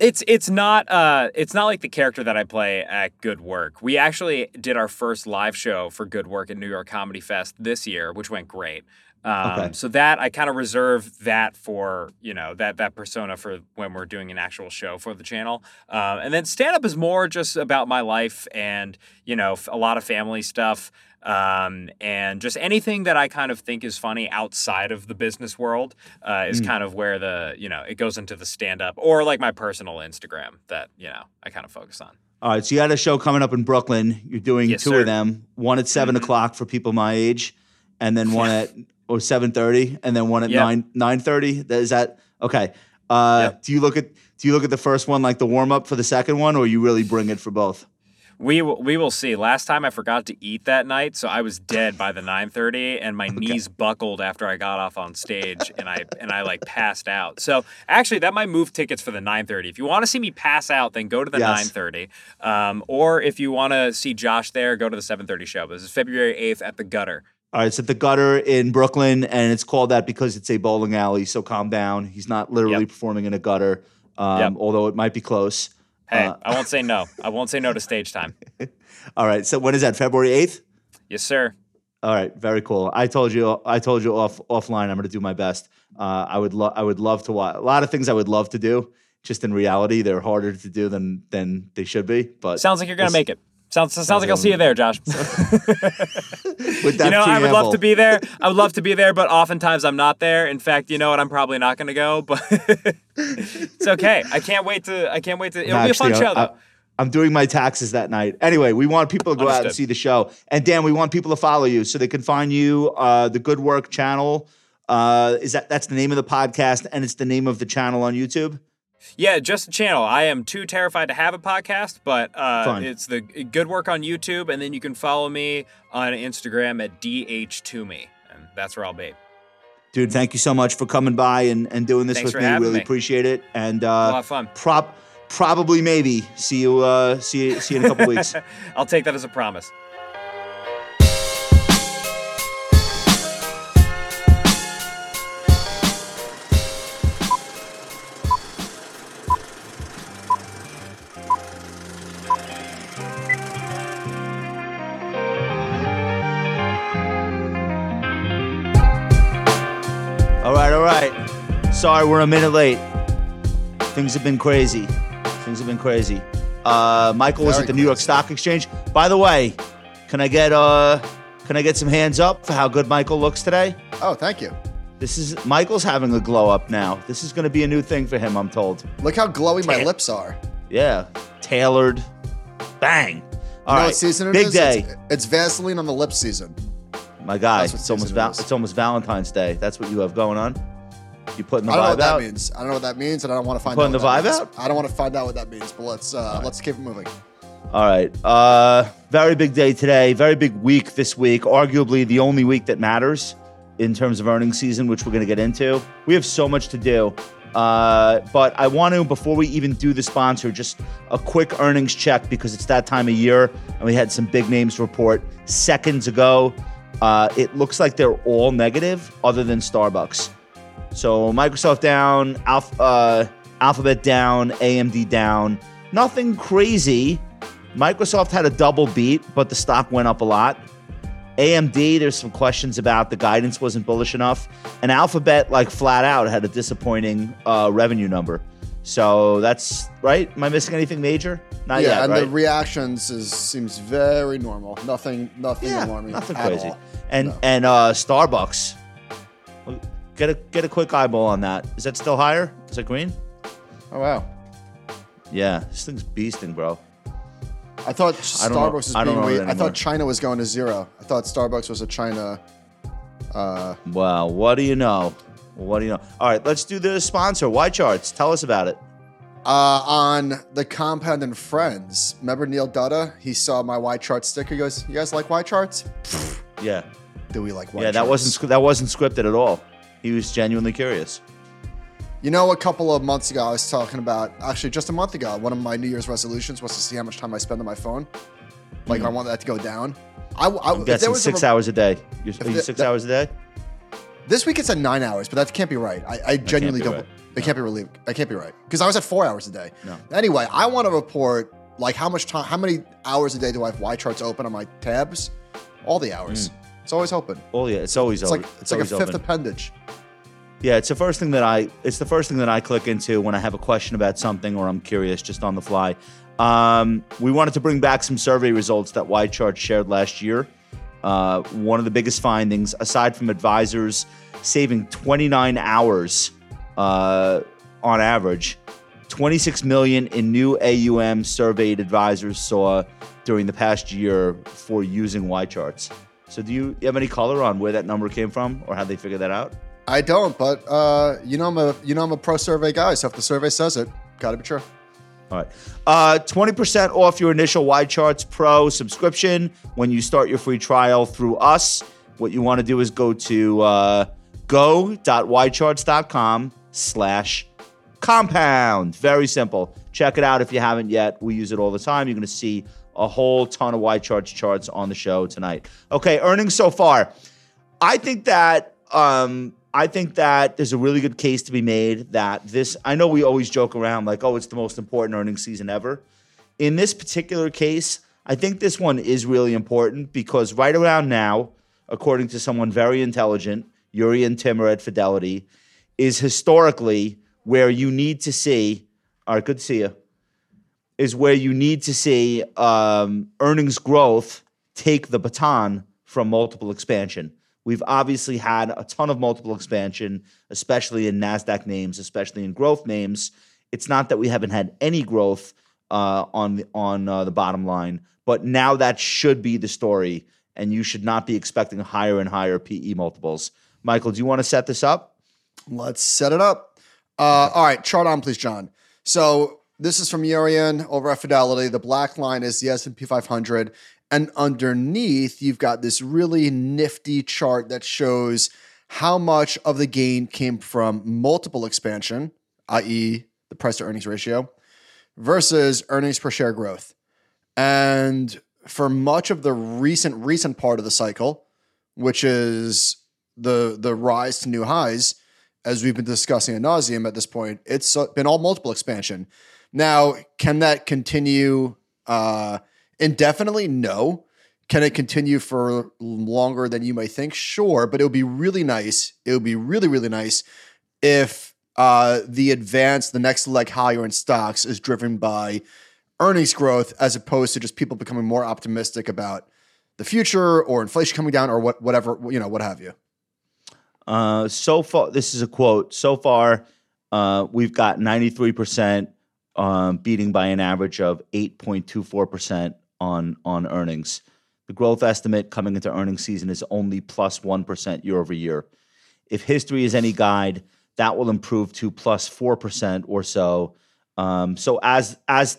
It's it's not uh it's not like the character that I play at Good Work. We actually did our first live show for Good Work at New York Comedy Fest this year, which went great. Um, Okay. So that I kind of reserve that for you know that that persona for when we're doing an actual show for the channel. Um, and then stand up is more just about my life and you know a lot of family stuff. Um, and just anything that I kind of think is funny outside of the business world uh, is Mm. kind of where the you know it goes into the stand up or like my personal Instagram that you know I kind of focus on. All right, so you had a show coming up in Brooklyn. You're doing Yes, two sir. of them. One at 7 Mhm. o'clock for people my age, and then one at or seven thirty, and then one at Yep. nine nine thirty. Is that okay? Uh, Yep. Do you look at do you look at the first one like the warm up for the second one, or you really bring it for both? We will, we will see. Last time I forgot to eat that night, so I was dead by the 9:30 and my [LAUGHS] knees buckled after I got off on stage and I and I like passed out. So actually that might move tickets for the 9:30. If you want to see me pass out, then go to the Yes. 9:30. Um, or if you want to see Josh there, go to the 7:30 show. This is February 8th at the Gutter. All right, it's at the gutter in Brooklyn, and it's called that because it's a bowling alley. So calm down. He's not literally Yep. performing in a gutter, um, Yep. although it might be close. Hey, Uh, I won't say no. I won't say no to stage time. [LAUGHS] All right, so when is that? February eighth. Yes, sir. All right, very cool. I told you, I told you off offline. I'm going to do my best. Uh, I would, lo- I would love to watch a lot of things. I would love to do. Just in reality, they're harder to do than than they should be. But Sounds like you're gonna We'll make it. Sounds sounds like I'll see you there, Josh. [LAUGHS] with that you know, I would love to be there. I would love to be there, but oftentimes I'm not there. In fact, you know what? I'm probably not going to go, but [LAUGHS] it's okay. I can't wait to. I can't wait to. It'll be a fun Actually, show, I- though. I'm doing my taxes that night. Anyway, we want people to go out and see the show. And Dan, we want people to follow you so they can find you. Uh, the Good Work channel uh, is that that's the name of the podcast and it's the name of the channel on YouTube. Yeah, just a channel. I am too terrified to have a podcast, but uh, it's the good work on YouTube, and then you can follow me on Instagram at dh2me, and that's where I'll be. Dude, thank you so much for coming by and, and doing this Thanks with me. Really me. appreciate it. And a uh, lot of fun. prop probably maybe see you uh, see see you in a couple [LAUGHS] weeks. I'll take that as a promise. Sorry, we're a minute late. Things have been crazy. Things have been crazy. Uh, Michael was Very at the New York. Stock Exchange. By the way, can I get uh, can I get some hands up for how good Michael looks today? Oh, thank you. This is Michael's having a glow up now. This is going to be a new thing for him, I'm told. Look how glowy my lips are. Yeah, tailored. Bang. All you know right, season big is? day. It's, it's Vaseline on the lip season. My guy, it's almost season it val- it's almost Valentine's Day. That's what you have going on. You putting the I don't know vibe what that out. means. I don't know what that means, and I don't want to find Putting out. the what that vibe means. out? I don't want to find out what that means, but let's uh, let's keep it moving. All right. Uh, very big day today. Very big week this week. Arguably the only week that matters in terms of earnings season, which we're going to get into. We have so much to do. Uh, but I want to, before we even do the sponsor, just a quick earnings check because it's that time of year and we had some big names report seconds ago. Uh, it looks like they're all negative other than Starbucks. So Microsoft down, uh, Alphabet down, AMD down. Nothing crazy. Microsoft had a double beat, but the stock went up a lot. AMD, there's some questions about the guidance wasn't bullish enough, and Alphabet, like flat out, had a disappointing uh, revenue number. So that's right. Am I missing anything major? Not yet. yeah, yet, and right? the reactions is seems very normal. Nothing, nothing yeah, alarming. nothing at crazy. all. And No. and uh, Starbucks, get a get a quick eyeball on that. Is that still higher? Is it green? Oh wow! Yeah, this thing's beasting, bro. I thought I Starbucks was I being weak. I thought China was going to zero. I thought Starbucks was a China. Uh, Well, what do you know? What do you know? All right, let's do the sponsor, Y Charts. Tell us about it. uh, on the Compound and Friends. Remember Neil Dutta? He saw my Y chart sticker. He goes, "You guys like Y charts?" Yeah. do we like white yeah, that wasn't that wasn't scripted at all. He was genuinely curious. You know, a couple of months ago, I was talking about actually just a month ago. One of my New Year's resolutions was to see how much time I spend on my phone. Like I want that to go down. I, I Hmm. There guessing a six re- hours a day. You're, are you six that- hours a day? This week it's at nine hours, but that can't be right. I, I genuinely don't. right. It can't be really. It can't be right because I was at four hours a day. No. Anyway, I want to report like how much time, how many hours a day do I have Y charts open on my tabs? All the hours. It's always open. Oh yeah, it's always It's open. like it's, like a fifth open. appendage. Yeah, it's the first thing that I it's the first thing that I click into when I have a question about something or I'm curious just on the fly. Um, we wanted to bring back some survey results that Y Chart shared last year. Uh, one of the biggest findings, aside from advisors saving 29 hours uh, on average, 26 million in new AUM surveyed advisors saw during the past year for using Y charts. So, do you have any color on where that number came from or how they figured that out? I don't, but uh, you know I'm a you know I'm a pro survey guy. So if the survey says it, gotta be true. All right. Uh, 20% off your initial Y Charts Pro subscription when you start your free trial through us. What you want to do is go to uh, go.ycharts.com slash compound. Very simple. Check it out if you haven't yet. We use it all the time. You're going to see a whole ton of Y Charts charts on the show tonight. Okay, earnings so far. I think that um, I think that there's a really good case to be made that this. I know we always joke around like, oh, it's the most important earnings season ever. In this particular case, I think this one is really important because right around now, according to someone very intelligent, Jurrien Timmer at Fidelity, is historically where you need to see. All right, good to see you. Is where you need to see um, earnings growth take the baton from multiple expansion. We've obviously had a ton of multiple expansion, especially in NASDAQ names, especially in growth names. It's not that we haven't had any growth uh, on, the, on uh, the bottom line, but now that should be the story, and you should not be expecting higher and higher PE multiples. Michael, do you want to set this up? Let's set it up. Uh, all right, chart on, please, John. So this is from Jurrien over at Fidelity. The black line is the S&P 500, and underneath you've got this really nifty chart that shows how much of the gain came from multiple expansion, i.e., the price to earnings ratio, versus earnings per share growth. And for much of the recent recent part of the cycle, which is the the rise to new highs, as we've been discussing ad nauseum at this point, it's been all multiple expansion. Now, can that continue uh, indefinitely? No. Can it continue for longer than you might think? Sure, but it would be really nice. It would be really, really nice if uh, the advance, the next leg higher in stocks is driven by earnings growth as opposed to just people becoming more optimistic about the future or inflation coming down or what, whatever, you know, what have you. Uh, so far, this is a quote. So far, uh, we've got 93% um, beating by an average of 8.24% on, on earnings. The growth estimate coming into earnings season is only plus 1 year over year. If history is any guide, that will improve to plus 4% or so. Um, so as as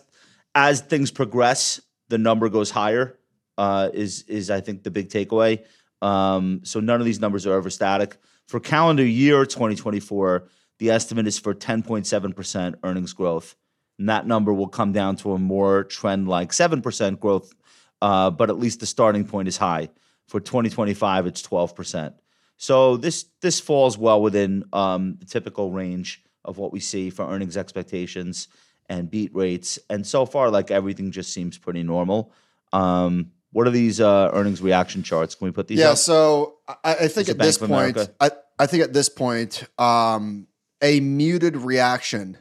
as things progress, the number goes higher. Uh, is is I think the big takeaway. Um, so none of these numbers are ever static. For calendar year 2024, the estimate is for 10.7% earnings growth. And that number will come down to a more trend like 7% growth, uh, but at least the starting point is high. For 2025, it's 12%. So this this falls well within um, the typical range of what we see for earnings expectations and beat rates. And so far, like everything just seems pretty normal. Um, what are these uh, earnings reaction charts? Can we put these Yeah, up? so I, I think at this point, I, I think at this point, um, a muted reaction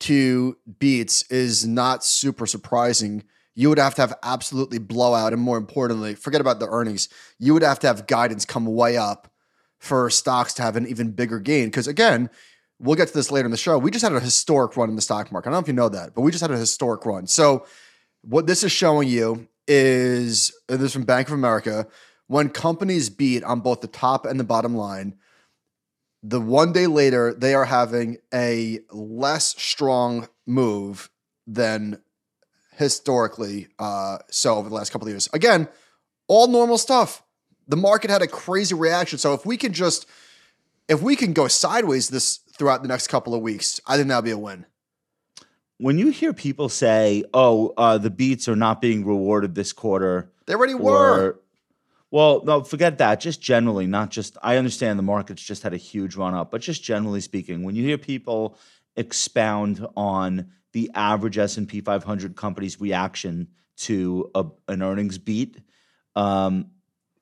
to beats is not super surprising. You would have to have absolutely blowout, and more importantly, forget about the earnings. You would have to have guidance come way up for stocks to have an even bigger gain. Because again, we'll get to this later in the show. We just had a historic run in the stock market. I don't know if you know that, but we just had a historic run. So what this is showing you is this is from Bank of America. When companies beat on both the top and the bottom line, the one day later they are having a less strong move than historically uh, so over the last couple of years. Again, all normal stuff. the market had a crazy reaction. So if we can just if we can go sideways this throughout the next couple of weeks, I think that'll be a win. When you hear people say, "Oh, uh, the beats are not being rewarded this quarter," They already were. Well, no, forget that. Just generally, not just. I understand the market's just had a huge run up, but just generally speaking, when you hear people expound on the average S and P 500 company's reaction to a, an earnings beat, um,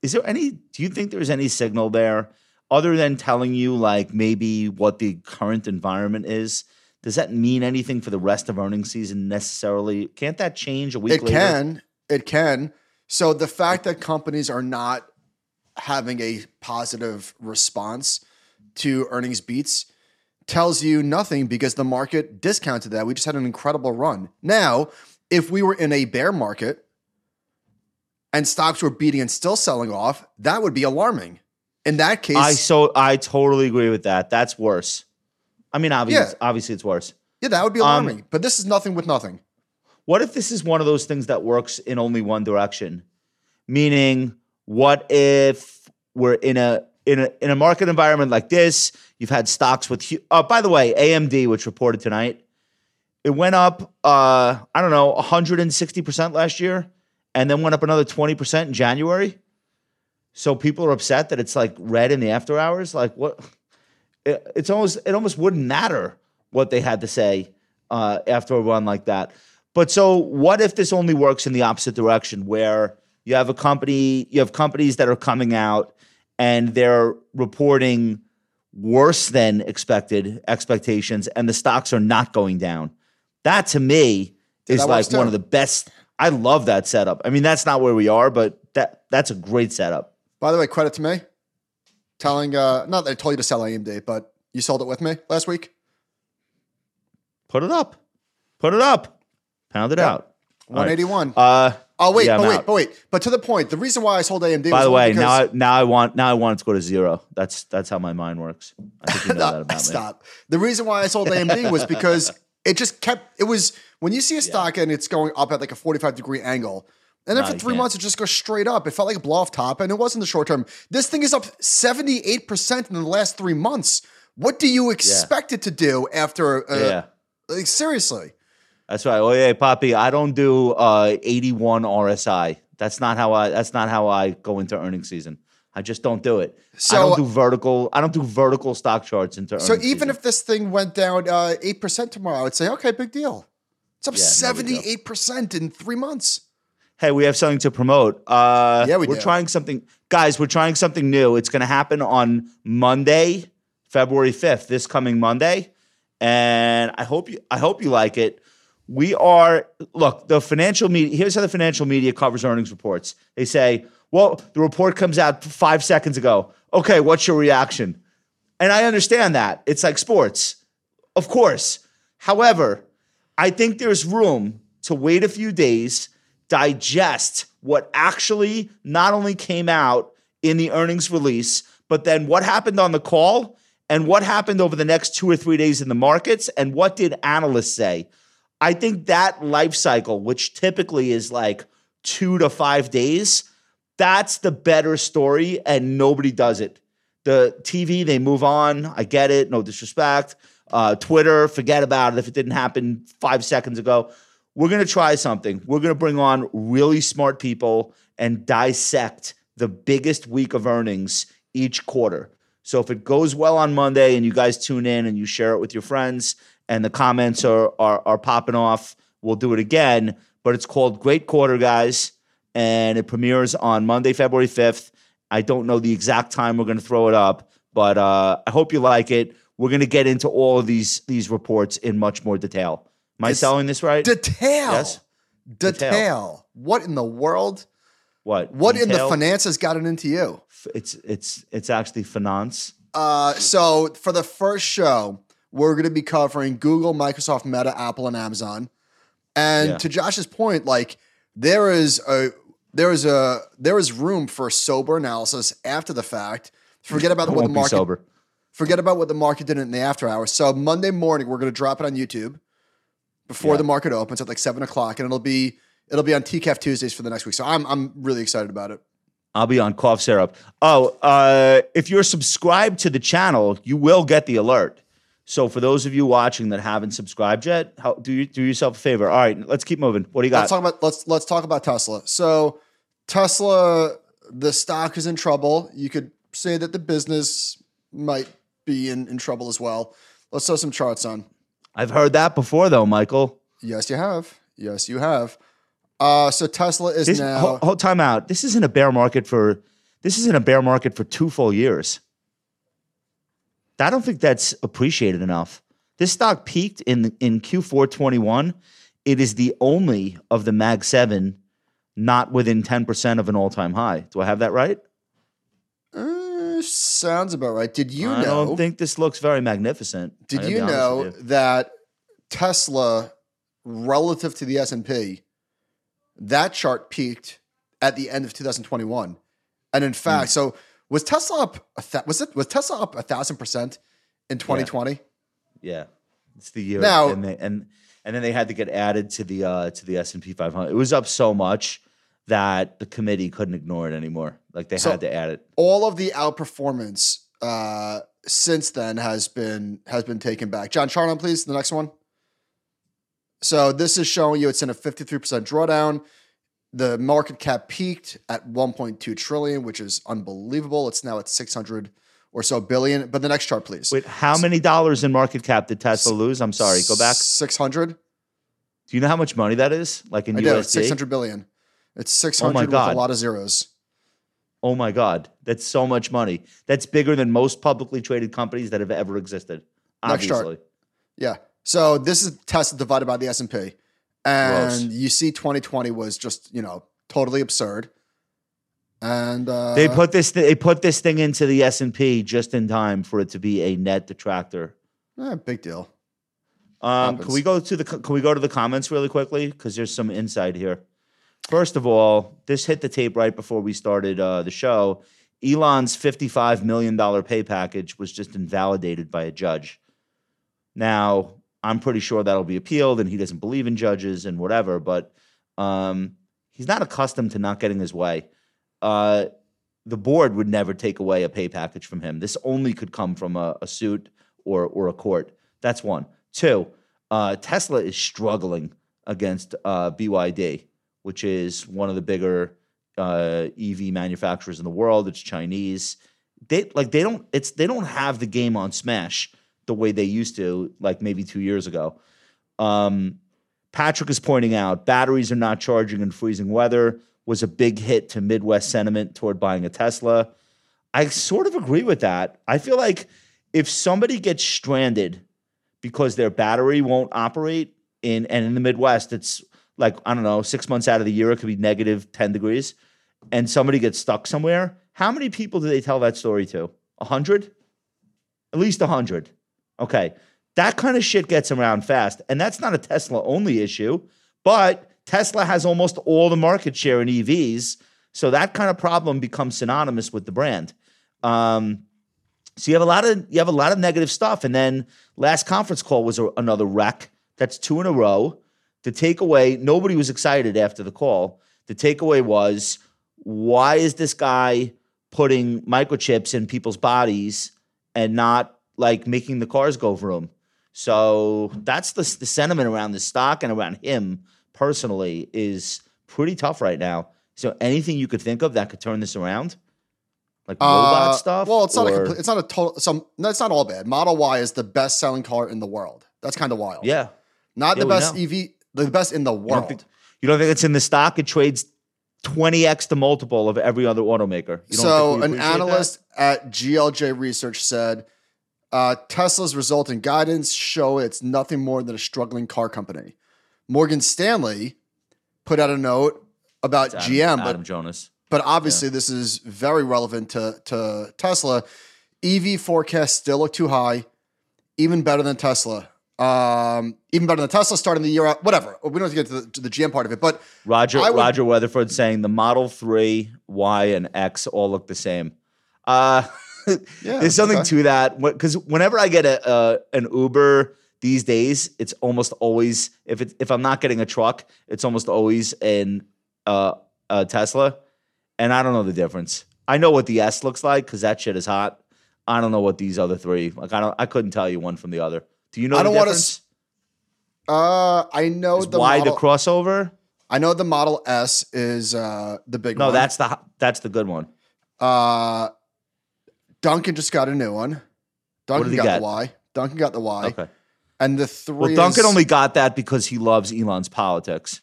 is there any? Do you think there's any signal there other than telling you like maybe what the current environment is? Does that mean anything for the rest of earnings season necessarily? Can't that change a week It later? can. It can. So the fact that companies are not having a positive response to earnings beats tells you nothing because the market discounted that. We just had an incredible run. Now, if we were in a bear market and stocks were beating and still selling off, that would be alarming. In that case, I so I totally agree with that. That's worse. I mean, obviously, Yeah. obviously it's worse. yeah, that would be Um, alarming. but this is nothing with nothing. What if this is one of those things that works in only one direction? Meaning, what if we're in a in a in a market environment like this? You've had stocks with. Oh, by the way, AMD, which reported tonight, it went up. Uh, I don't know, 160 percent last year, and then went up another 20 percent in January. So people are upset that it's like red in the after hours. Like what? It, it's almost it almost wouldn't matter what they had to say uh, after a run like that. But so what if this only works in the opposite direction where you have a company, you have companies that are coming out and they're reporting worse than expected expectations and the stocks are not going down. That to me is like one of the best I love that setup. I mean, that's not where we are, but that that's a great setup. By the way, credit to me. Telling uh not that I told you to sell AMD, but you sold it with me last week. Put it up. Put it up. Pound it out. All right. 181. Uh oh wait, yeah, but wait, out. but wait. But to the point, the reason why I sold AMD By the way, now I, now I want now I want it to go to zero. That's that's how my mind works. I think you know [LAUGHS] that No, about me. stop. The reason why I sold AMD [LAUGHS] was because it just kept. It was when you see a stock and it's going up at like a forty-five degree angle, and then No, for three months it just goes straight up. It felt like a blow off top, and it was in the short term. This thing is up seventy-eight percent in the last three months. What do you expect it to do after? Uh, Yeah. like seriously. That's right. Oh yeah, Poppy. I don't do uh, 81 RSI. That's not how I. That's not how I go into earnings season. I just don't do it. I don't do vertical. I don't do vertical stock charts into. So even season. if this thing went down uh, eight percent tomorrow, I would say okay, big deal. It's up Yeah, no big deal. seventy-eight percent in three months. hey, we have something to promote. Uh, Yeah, we we're do. trying something, guys. We're trying something new. It's going to happen on Monday, February 5th, this coming Monday, and I hope you. I hope you like it. We are look the financial media. Here's how the financial media covers earnings reports. They say, "Well, the report comes out five seconds ago. Okay, what's your reaction?" And I understand that it's like sports, of course. However, I think there's room to wait a few days, digest what actually not only came out in the earnings release, but then what happened on the call and what happened over the next two or three days in the markets and what did analysts say. I think that life cycle, which typically is like two to five days, that's the better story, and nobody does it. The TV, they move on. I get it. No disrespect. Uh, Twitter, forget about it if it didn't happen five seconds ago. We're going to try something. We're going to bring on really smart people and dissect the biggest week of earnings each quarter. So if it goes well on Monday and you guys tune in and you share it with your friends and the comments are, are, are popping off, we'll do it again. But it's called Great Quarter, guys, and it premieres on Monday, February 5th. I don't know the exact time we're going to throw it up, but uh, I hope you like it. We're going to get into all of these these reports in much more detail. Am I It's selling this right? Detail. Yes. Detail. Detail. What in the world? what? What in the finance has gotten into you? It's it's it's actually finance. Uh, so for the first show, we're going to be covering Google, Microsoft, Meta, Apple, and Amazon. And Yeah. to Josh's point, like there is a there is a there is room for sober analysis after the fact. Forget about what the market sober. forget about what the market did in the after hours. So Monday morning, we're going to drop it on YouTube before Yeah. the market opens at like seven o'clock, and it'll be it'll be on TCAF Tuesdays for the next week. So I'm I'm really excited about it. I'll be on cough syrup. Oh, uh, if you're subscribed to the channel, you will get the alert. So for those of you watching that haven't subscribed yet, how, do you, do yourself a favor. All right, let's keep moving. What do you got? Let's talk about let's let's talk about Tesla. So Tesla, the stock is in trouble. You could say that the business might be in, in trouble as well. Let's throw some charts on. I've heard that before, though, Michael. Yes, you have. Yes, you have. Uh, so Tesla is This, now. hold, hold time out. This isn't a bear market for. This isn't a bear market for two full years. I don't think that's appreciated enough. This stock peaked in in Q4 21. It is the only of the Mag Seven not within ten percent of an all time high. Do I have that right? Uh, sounds about right. Did you I know? I don't think this looks very magnificent. Did you know you. that Tesla, relative to the S and P, that chart peaked at the end of 2021, and in fact, so was Tesla up? A th- was it was Tesla up a thousand percent in 2020? Yeah, it's the year. Now- and they, and and then they had to get added to the uh, to the S and P 500. It was up so much that the committee couldn't ignore it anymore. Like they So- had to add it. All of the outperformance uh, since then has been has been taken back. John Charnon, please, the next one. So this is showing you it's in a 53% drawdown. The market cap peaked at 1.2 trillion, which is unbelievable. It's now at 600 or so billion. But the next chart, please. Wait, how many dollars in market cap did Tesla lose? I'm sorry, go back. 600. Do you know how much money that is? Like in I USD? do. It's 600 billion. It's 600 with a lot of zeros. Oh my God, that's so much money. That's bigger than most publicly traded companies that have ever existed. Next chart. Yeah. So this is Tesla divided by the S and Gross. you see 2020 was just you know totally absurd. And uh, they put this they put this thing into the S and P just in time for it to be a net detractor. eh, big deal. Um, can we go to the can we go to the comments really quickly because there's some insight here. First of all, this hit the tape right before we started uh, the show. Elon's fifty-five million dollar pay package was just invalidated by a judge. Now, I'm pretty sure that'll be appealed, and he doesn't believe in judges and whatever. But um, he's not accustomed to not getting his way. Uh, the board would never take away a pay package from him. This only could come from a, a suit or or a court. That's one. Two, uh, Tesla is struggling against uh, BYD, which is one of the bigger uh, EV manufacturers in the world. It's Chinese. They like they don't it's they don't have the game on Smash the way they used to, like maybe two years ago. Um, Patrick is pointing out batteries are not charging in freezing weather was a big hit to Midwest sentiment toward buying a Tesla. I sort of agree with that. I feel like if somebody gets stranded because their battery won't operate in and in the Midwest, it's like I don't know, six months out of the year it could be negative ten degrees, and somebody gets stuck somewhere. How many people do they tell that story to? A hundred, at least a hundred. Okay, that kind of shit gets around fast, and that's not a Tesla only issue, but Tesla has almost all the market share in EVs, so that kind of problem becomes synonymous with the brand. Um, so you have a lot of you have a lot of negative stuff, and then last conference call was a, another wreck. That's two in a row. The takeaway, nobody was excited after the call. The takeaway was, why is this guy putting microchips in people's bodies and not like making the cars go vroom? So that's the, the sentiment around the stock and around him personally is pretty tough right now. So anything you could think of that could turn this around, like robot Uh, stuff. Well, it's not a complete, it's not a total. Some no, it's not all bad. Model Y is the best selling car in the world. That's kind of wild. yeah. not Yeah, the best know. EV, the best in the You don't, world. think, you don't think it's in the stock? It trades 20x the multiple of every other automaker. You don't so an appreciate that? analyst at GLJ Research said uh, Tesla's result and guidance show it's nothing more than a struggling car company. Morgan Stanley put out a note about Adam, GM, Adam but Jonas. but obviously this is very relevant to to Tesla. EV forecasts still look too high, even better than Tesla. Um, even better than Tesla starting the year out. Whatever. We don't have to get to the, to the GM part of it, but Roger would- Roger Weatherford saying the Model 3, Y, and X all look the same. Uh, [LAUGHS] Yeah, there's something okay. to that because whenever I get a, an Uber these days, it's almost always if it, if I'm not getting a truck, it's almost always an uh, a Tesla. and I don't know the difference. I know what the S looks like because that shit is hot. I don't know what these other three like. I don't. I couldn't tell you one from the other. Do you know I don't wanna? Uh, I know Is the Y model, the crossover? I know the Model S is uh the big one. No, one. that's the that's the good one. uh Duncan just got a new one. Duncan got get? the Y. Duncan got the Y. Okay. And the three Well, Duncan is- only got that because he loves Elon's politics.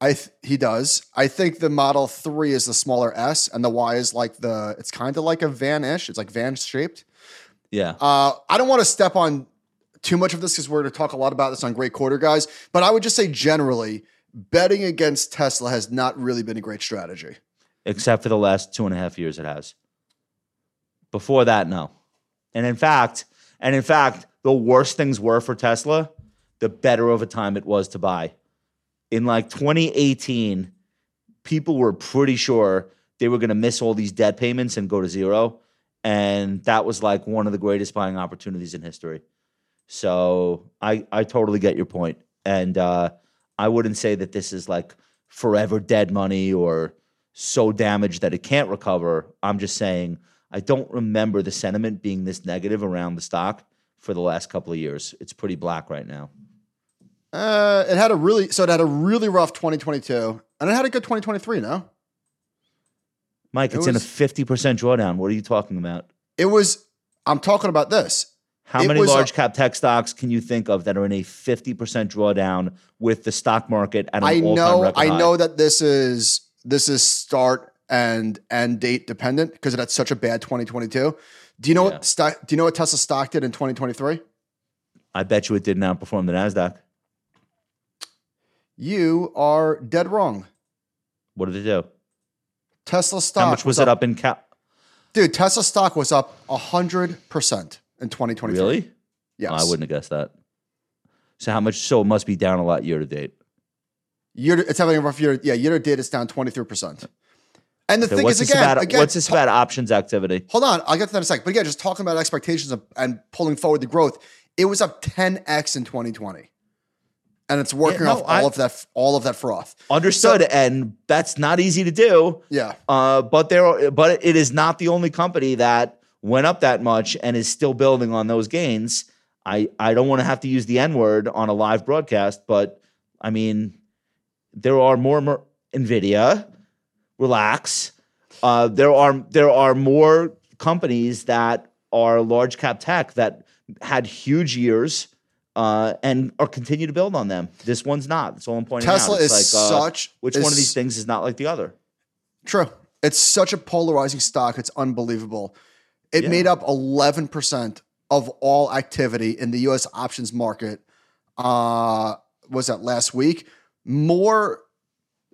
I th- he does. I think the Model 3 is the smaller S and the Y is like the it's kind of like a van-ish. It's like van shaped. Yeah. Uh, I don't want to step on too much of this because we're going to talk a lot about this on Great Quarter, guys. But I would just say generally, betting against Tesla has not really been a great strategy. except for the last two and a half years it has. Before that, no. And in fact, and in fact, the worse things were for Tesla, the better of a time it was to buy. In like 2018, people were pretty sure they were going to miss all these debt payments and go to zero. And that was like one of the greatest buying opportunities in history. So I, I totally get your point. And uh, I wouldn't say that this is like forever dead money or so damaged that it can't recover. I'm just saying I don't remember the sentiment being this negative around the stock for the last couple of years. It's pretty black right now. Uh, it had a really so it had a really rough 2022, and it had a good 2023. No, Mike, It it's in a 50% drawdown. What are you talking about? it was. I'm talking about this. How It many was a- large cap tech stocks can you think of that are in a 50% drawdown with the stock market at an I all-time know. record I high? know that this is this is start and end date dependent because it had such a bad 2022. Do you know Yeah. what stock? Do you know what Tesla stock did in 2023? I bet you it didn't outperform the NASDAQ. You are dead wrong. What did it do? Tesla stock. How much was it up in cap? Dude, Tesla stock was up 100% in 2023. Really? Yes. I wouldn't have guessed that. So how much? So it must be down a lot year to date. Year to, it's having a rough year. Yeah, year to date, it's down 23%. And the thing what's is, again, about? again what's this about options activity? hold on, I'll get to that in a second. But again, just talking about expectations of, and pulling forward the growth, it was up 10x in 2020. And it's working no, off all of that all of that froth. Understood, and that's not easy to do. Yeah. Uh, but there, but it is not the only company that went up that much and is still building on those gains. I I don't want to have to use the N word on a live broadcast, but I mean, there are more mer- Nvidia. Relax. Uh, there are there are more companies that are large cap tech that had huge years. Uh, and are continue to build on them. This one's not. That's all I'm pointing Tesla out. It's is like, uh, such which is- one of these things is not like the other? True. It's such a polarizing stock. It's unbelievable. It Yeah. made up 11% of all activity in the US options market. Uh, was that last week? More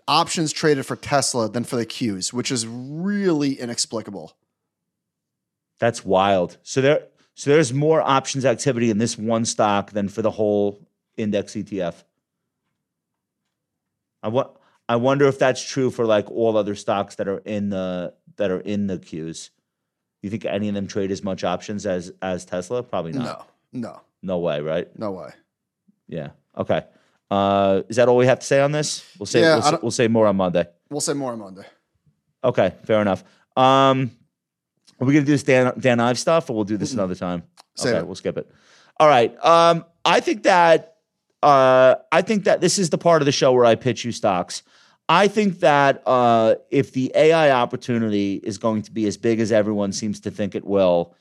options traded for Tesla than for the Qs, which is really inexplicable. That's wild. So there, so there's more options activity in this one stock than for the whole index ETF. I wa- I wonder if that's true for like all other stocks that are in the that are in the Qs. You think any of them trade as much options as as Tesla? Probably not. No, no, No way, right? no way. Yeah. Okay. Uh, is that all we have to say on this? We'll say Yeah, we'll, say we'll say more on Monday. We'll say more on Monday. Okay, fair enough. Um, are we gonna do this Dan Dan Ives stuff, or we'll do this another time? Save okay, it. we'll skip it. All right. Um, I think that uh, I think that this is the part of the show where I pitch you stocks. I think that uh, if the AI opportunity is going to be as big as everyone seems to think it will,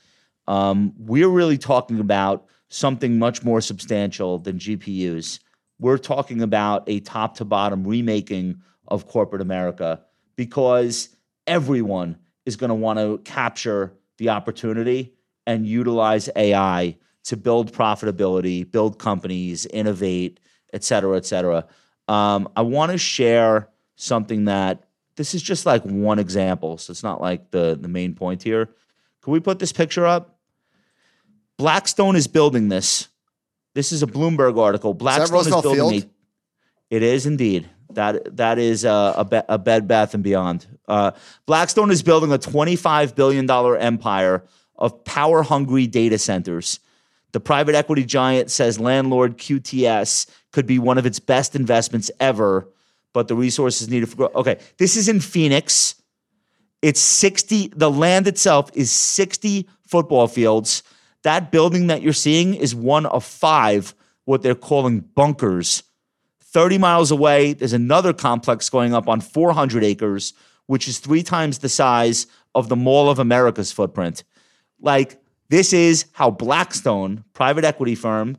um, we're really talking about something much more substantial than GPUs. We're talking about a top to bottom remaking of corporate America because everyone is going to want to capture the opportunity and utilize AI to build profitability, build companies, innovate, et cetera, et cetera. Um, I want to share something that this is just like one example, so it's not like the the main point here. Can we put this picture up? Blackstone is building this. This is a Bloomberg article. Blackstone is, Roosevelt building a. It is indeed. That that is a, a, be- a Bed Bath and Beyond. Uh, Blackstone is building a twenty-five billion dollar empire of power-hungry data centers. The private equity giant says landlord QTS could be one of its best investments ever, but the resources needed for growth. Okay, this is in Phoenix. It's 60, the land itself is 60 football fields. That building that you're seeing is one of five, what they're calling bunkers. 30 miles away, there's another complex going up on 400 acres, which is three times the size of the Mall of America's footprint. Like, this is how Blackstone, private equity firm,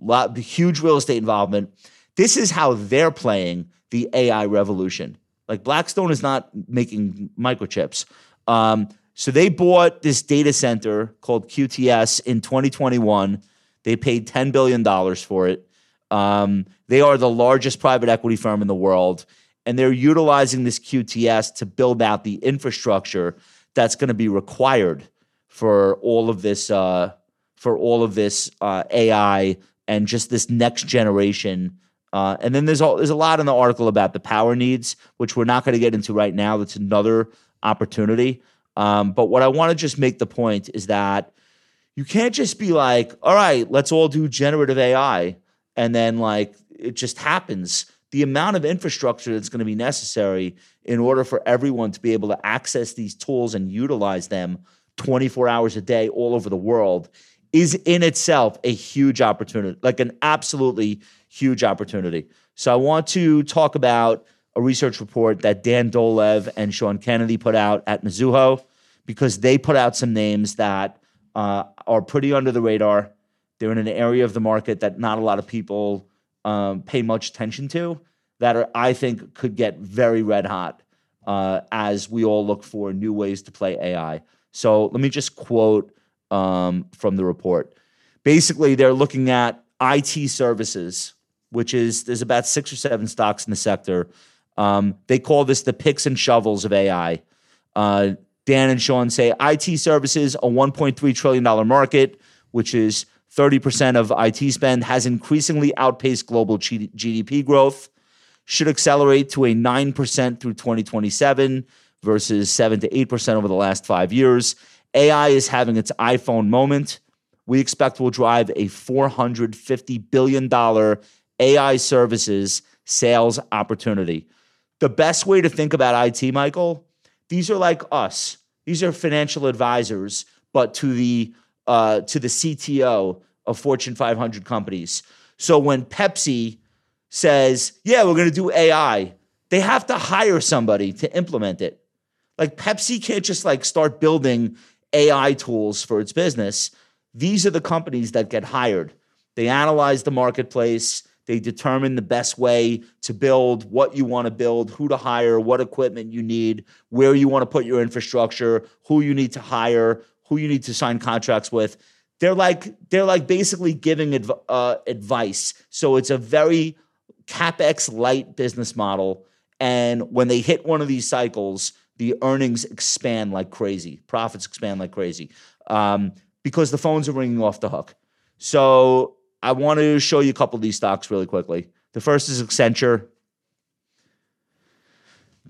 lot, huge real estate involvement, this is how they're playing the AI revolution. Like Blackstone is not making microchips. Um, so they bought this data center called QTS in 2021. They paid $10 billion for it. Um, they are the largest private equity firm in the world. And they're utilizing this QTS to build out the infrastructure that's going to be required for all of this, uh, for all of this uh, AI and just this next generation uh, and then there's all, there's a lot in the article about the power needs, which we're not going to get into right now. That's another opportunity. Um, but what I want to just make the point is that you can't just be like, all right, let's all do generative AI, and then like it just happens. The amount of infrastructure that's going to be necessary in order for everyone to be able to access these tools and utilize them 24 hours a day all over the world is in itself a huge opportunity, like an absolutely huge opportunity. So I want to talk about a research report that Dan Dolev and Sean Kennedy put out at Mizuho because they put out some names that uh, are pretty under the radar. They're in an area of the market that not a lot of people um, pay much attention to. That are, I think, could get very red hot uh, as we all look for new ways to play AI. So let me just quote um, from the report. Basically, they're looking at IT services which is there's about six or seven stocks in the sector. Um, they call this the picks and shovels of AI. Uh, Dan and Sean say IT services, a $1.3 trillion market, which is 30% of IT spend, has increasingly outpaced global GDP growth, should accelerate to a 9% through 2027 versus 7 to 8% over the last five years. AI is having its iPhone moment. We expect will drive a $450 billion AI services sales opportunity. The best way to think about IT, Michael, these are like us. These are financial advisors, but to the uh, to the CTO of Fortune 500 companies. So when Pepsi says, "Yeah, we're going to do AI," they have to hire somebody to implement it. Like Pepsi can't just like start building AI tools for its business. These are the companies that get hired. They analyze the marketplace, they determine the best way to build what you want to build, who to hire, what equipment you need, where you want to put your infrastructure, who you need to hire, who you need to sign contracts with. They're like they're like basically giving adv- uh, advice. So it's a very capex light business model. And when they hit one of these cycles, the earnings expand like crazy, profits expand like crazy, um, because the phones are ringing off the hook. So I want to show you a couple of these stocks really quickly. The first is Accenture.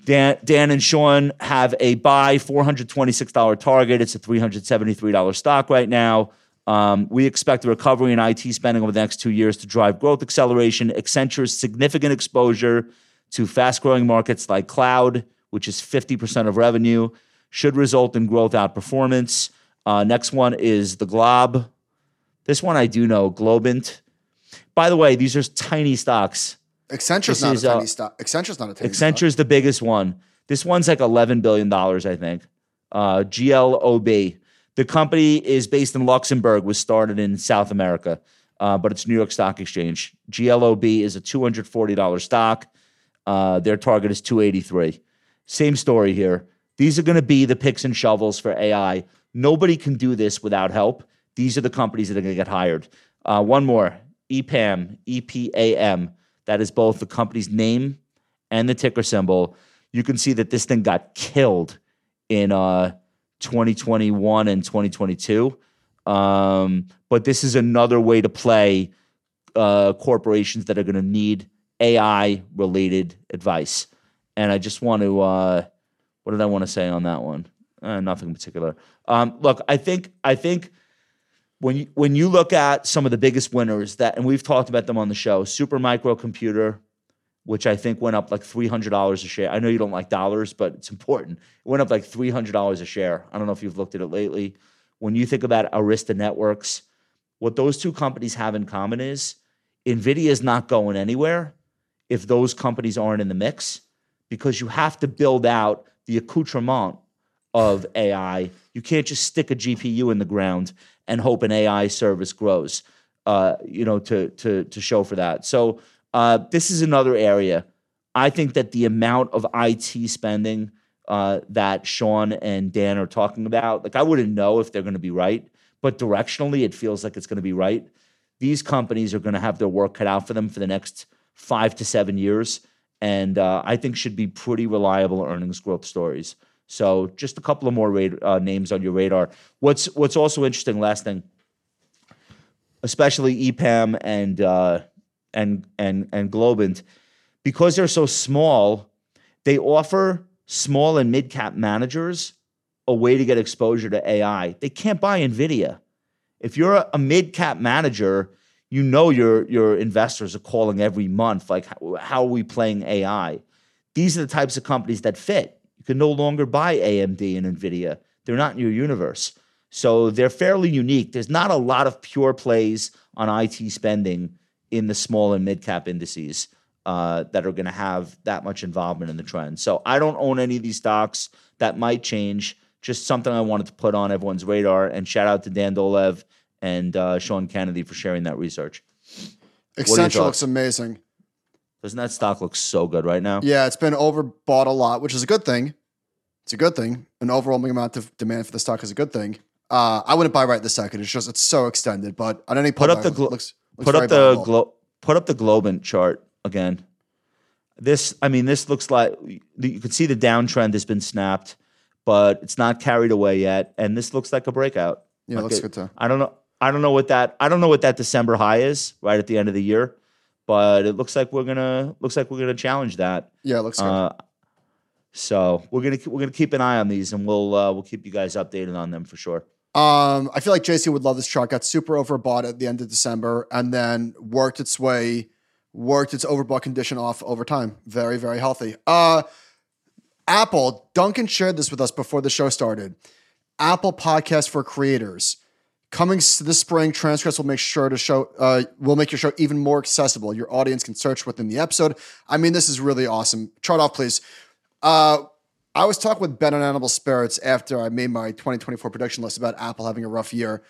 Dan, Dan and Sean have a buy $426 target. It's a $373 stock right now. Um, we expect the recovery in IT spending over the next two years to drive growth acceleration. Accenture's significant exposure to fast growing markets like cloud, which is 50% of revenue, should result in growth outperformance. Uh, next one is the Glob, this one I do know, Globant. By the way, these are tiny stocks. Accenture's This not is, a tiny uh, stock. Accenture's not a tiny Accenture's the biggest one. This one's like $11 billion, I think. Uh, GLOB. The company is based in Luxembourg, was started in South America, uh, but it's New York Stock Exchange. GLOB is a $240 stock. Uh, their target is 283. Same story here. These are going to be the picks and shovels for AI. Nobody can do this without help. These are the companies that are going to get hired. Uh, one more EPAM, EPAM. That is both the company's name and the ticker symbol. You can see that this thing got killed in uh, 2021 and 2022. Um, but this is another way to play uh, corporations that are going to need AI related advice. And I just want to, uh, what did I want to say on that one? Uh, nothing in particular. Um, look, I think, I think when you, when you look at some of the biggest winners that, and we've talked about them on the show, Supermicro Computer, which I think went up like $300 a share. I know you don't like dollars, but it's important. It went up like $300 a share. I don't know if you've looked at it lately. When you think about Arista Networks, what those two companies have in common is NVIDIA is not going anywhere if those companies aren't in the mix because you have to build out the accoutrement of AI. You can't just stick a GPU in the ground and hope an AI service grows, uh, you know, to, to, to show for that. So uh, this is another area. I think that the amount of IT spending uh, that Sean and Dan are talking about, like I wouldn't know if they're going to be right, but directionally it feels like it's going to be right. These companies are going to have their work cut out for them for the next five to seven years, and uh, I think should be pretty reliable earnings growth stories. So just a couple of more uh, names on your radar. What's what's also interesting, last thing, especially EPAM and uh, and and and Globant, because they're so small, they offer small and mid cap managers a way to get exposure to AI. They can't buy Nvidia. If you're a, a mid cap manager, you know your your investors are calling every month like how, how are we playing AI? These are the types of companies that fit. Can no longer buy AMD and Nvidia. They're not in your universe. So they're fairly unique. There's not a lot of pure plays on IT spending in the small and mid cap indices uh, that are going to have that much involvement in the trend. So I don't own any of these stocks. That might change. Just something I wanted to put on everyone's radar. And shout out to Dan Dolev and uh, Sean Kennedy for sharing that research. Accenture thoughts? looks amazing. Doesn't that stock look so good right now? Yeah, it's been overbought a lot, which is a good thing. It's a good thing. An overwhelming amount of demand for the stock is a good thing. Uh, I wouldn't buy right this second. It's just it's so extended. But on any Put up the glo- looks, looks put up the glo- put up the Globant chart again. This, I mean, this looks like you can see the downtrend has been snapped, but it's not carried away yet, and this looks like a breakout. Yeah, Like looks it- good too. I don't know. I don't know what that. I don't know what that December high is right at the end of the year, but it looks like we're gonna looks like we're gonna challenge that. Yeah, it looks good. Uh, so we're gonna we're gonna keep an eye on these, and we'll uh, we'll keep you guys updated on them for sure. Um, I feel like JC would love this chart. Got super overbought at the end of December and then worked its way, worked its overbought condition off over time. Very, very healthy. Uh, Apple, Duncan shared this with us before the show started. Apple Podcast for Creators. Coming this spring, transcripts will make sure to show uh, will make your show even more accessible. Your audience can search within the episode. I mean, this is really awesome. Chart off, please. Uh, I was talking with Ben on Animal Spirits after I made my 2024 prediction list about Apple having a rough year.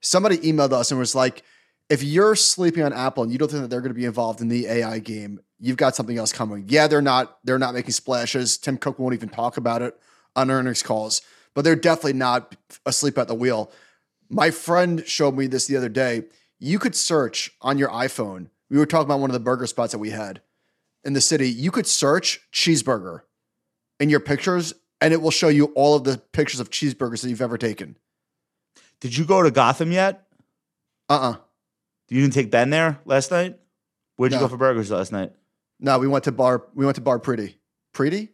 Somebody emailed us and was like, if you're sleeping on Apple and you don't think that they're going to be involved in the AI game, you've got something else coming. Yeah, they're not they're not making splashes. Tim Cook won't even talk about it on earnings calls, but they're definitely not asleep at the wheel. My friend showed me this the other day. You could search on your iPhone. We were talking about one of the burger spots that we had in the city. You could search cheeseburger in your pictures, and it will show you all of the pictures of cheeseburgers that you've ever taken. Did you go to Gotham yet? Uh uh You didn't take Ben there last night. Where'd you go for burgers last night? No, we went to bar. We went to Bar Pretty. Pretty,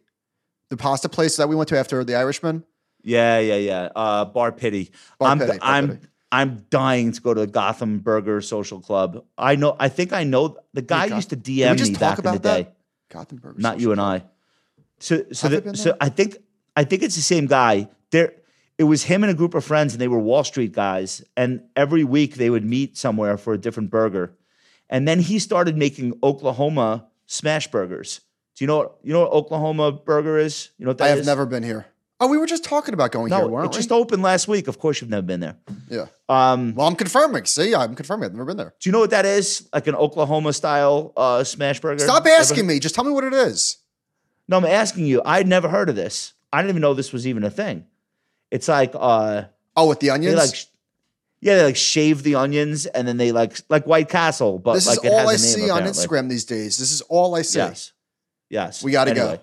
the pasta place that we went to after the Irishman. Yeah, yeah, yeah. Uh, Bar Pitti. Bar I'm Pity, Bar I'm Pity. I'm dying to go to the Gotham Burger Social Club. I know. I think I know the guy Goth- used to DM me back in the that? day. Gotham Burger. Not Social you and Club. I. So so I the, so? I think I think it's the same guy. There it was him and a group of friends and they were Wall Street guys and every week they would meet somewhere for a different burger. And then he started making Oklahoma smash burgers. Do you know what you know what Oklahoma burger is? You know what that I have is? never been here. Oh, we were just talking about going here, No, weren't it we? just opened last week. Of course you've never been there. yeah. Um, Well, I'm confirming. See, I'm confirming. I've never been there. do you know what that is? Like an Oklahoma style uh, smash burger? Stop Ever- asking me. Just tell me what it is. No, I'm asking you. I'd never heard of this. I didn't even know this was even a thing. It's like uh Oh, with the they onions. like yeah, they like shave the onions and then they like like White Castle, but this like is it all I has a name, see on. Instagram these days. This is all I see. Yes. Yes. We gotta go.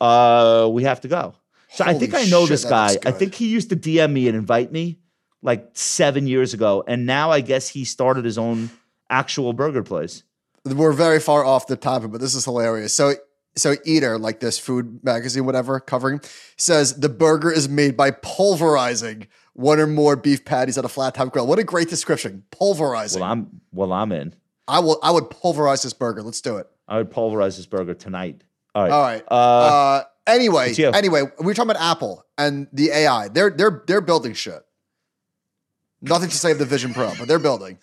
Uh we have to go. So I think I know shit, this guy. I think he used to DM me and invite me like seven years ago. And now I guess he started his own actual burger place. We're very far off the topic, but this is hilarious. So, so Eater, like this food magazine, whatever, covering, says the burger is made by pulverizing one or more beef patties at a flat top grill. What a great description! Pulverizing. Well, I'm well, I'm in. I will. I would pulverize this burger. Let's do it. I would pulverize this burger tonight. All right. All right. Uh, Uh, anyway, anyway, we we're talking about Apple and the AI. They're they're they're building shit. Nothing to say of the Vision Pro, but they're building.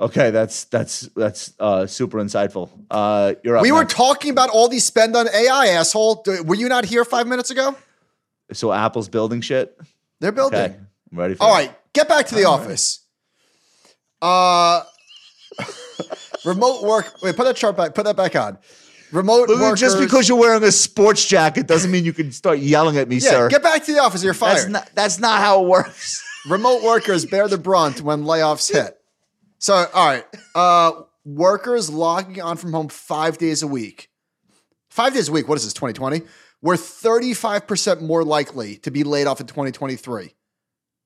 okay, that's that's that's uh, super insightful. Uh, you're up. We were talking about all these spend on AI, asshole. Were you not here five minutes ago? so Apple's building shit. They're building. Okay, I'm ready for All it. right, get back to the office. Uh, [LAUGHS] remote work. Wait, put that chart back. Put that back on. Remote workers. Just because you're wearing a sports jacket doesn't mean you can start yelling at me, yeah, sir. get back to the office. You're fired. that's not that's not how it works. [LAUGHS] Remote workers bear the brunt when layoffs hit. So, all right, uh, workers logging on from home five days a week. Five days a week. What is this? 2020. We're 35 percent more likely to be laid off in 2023.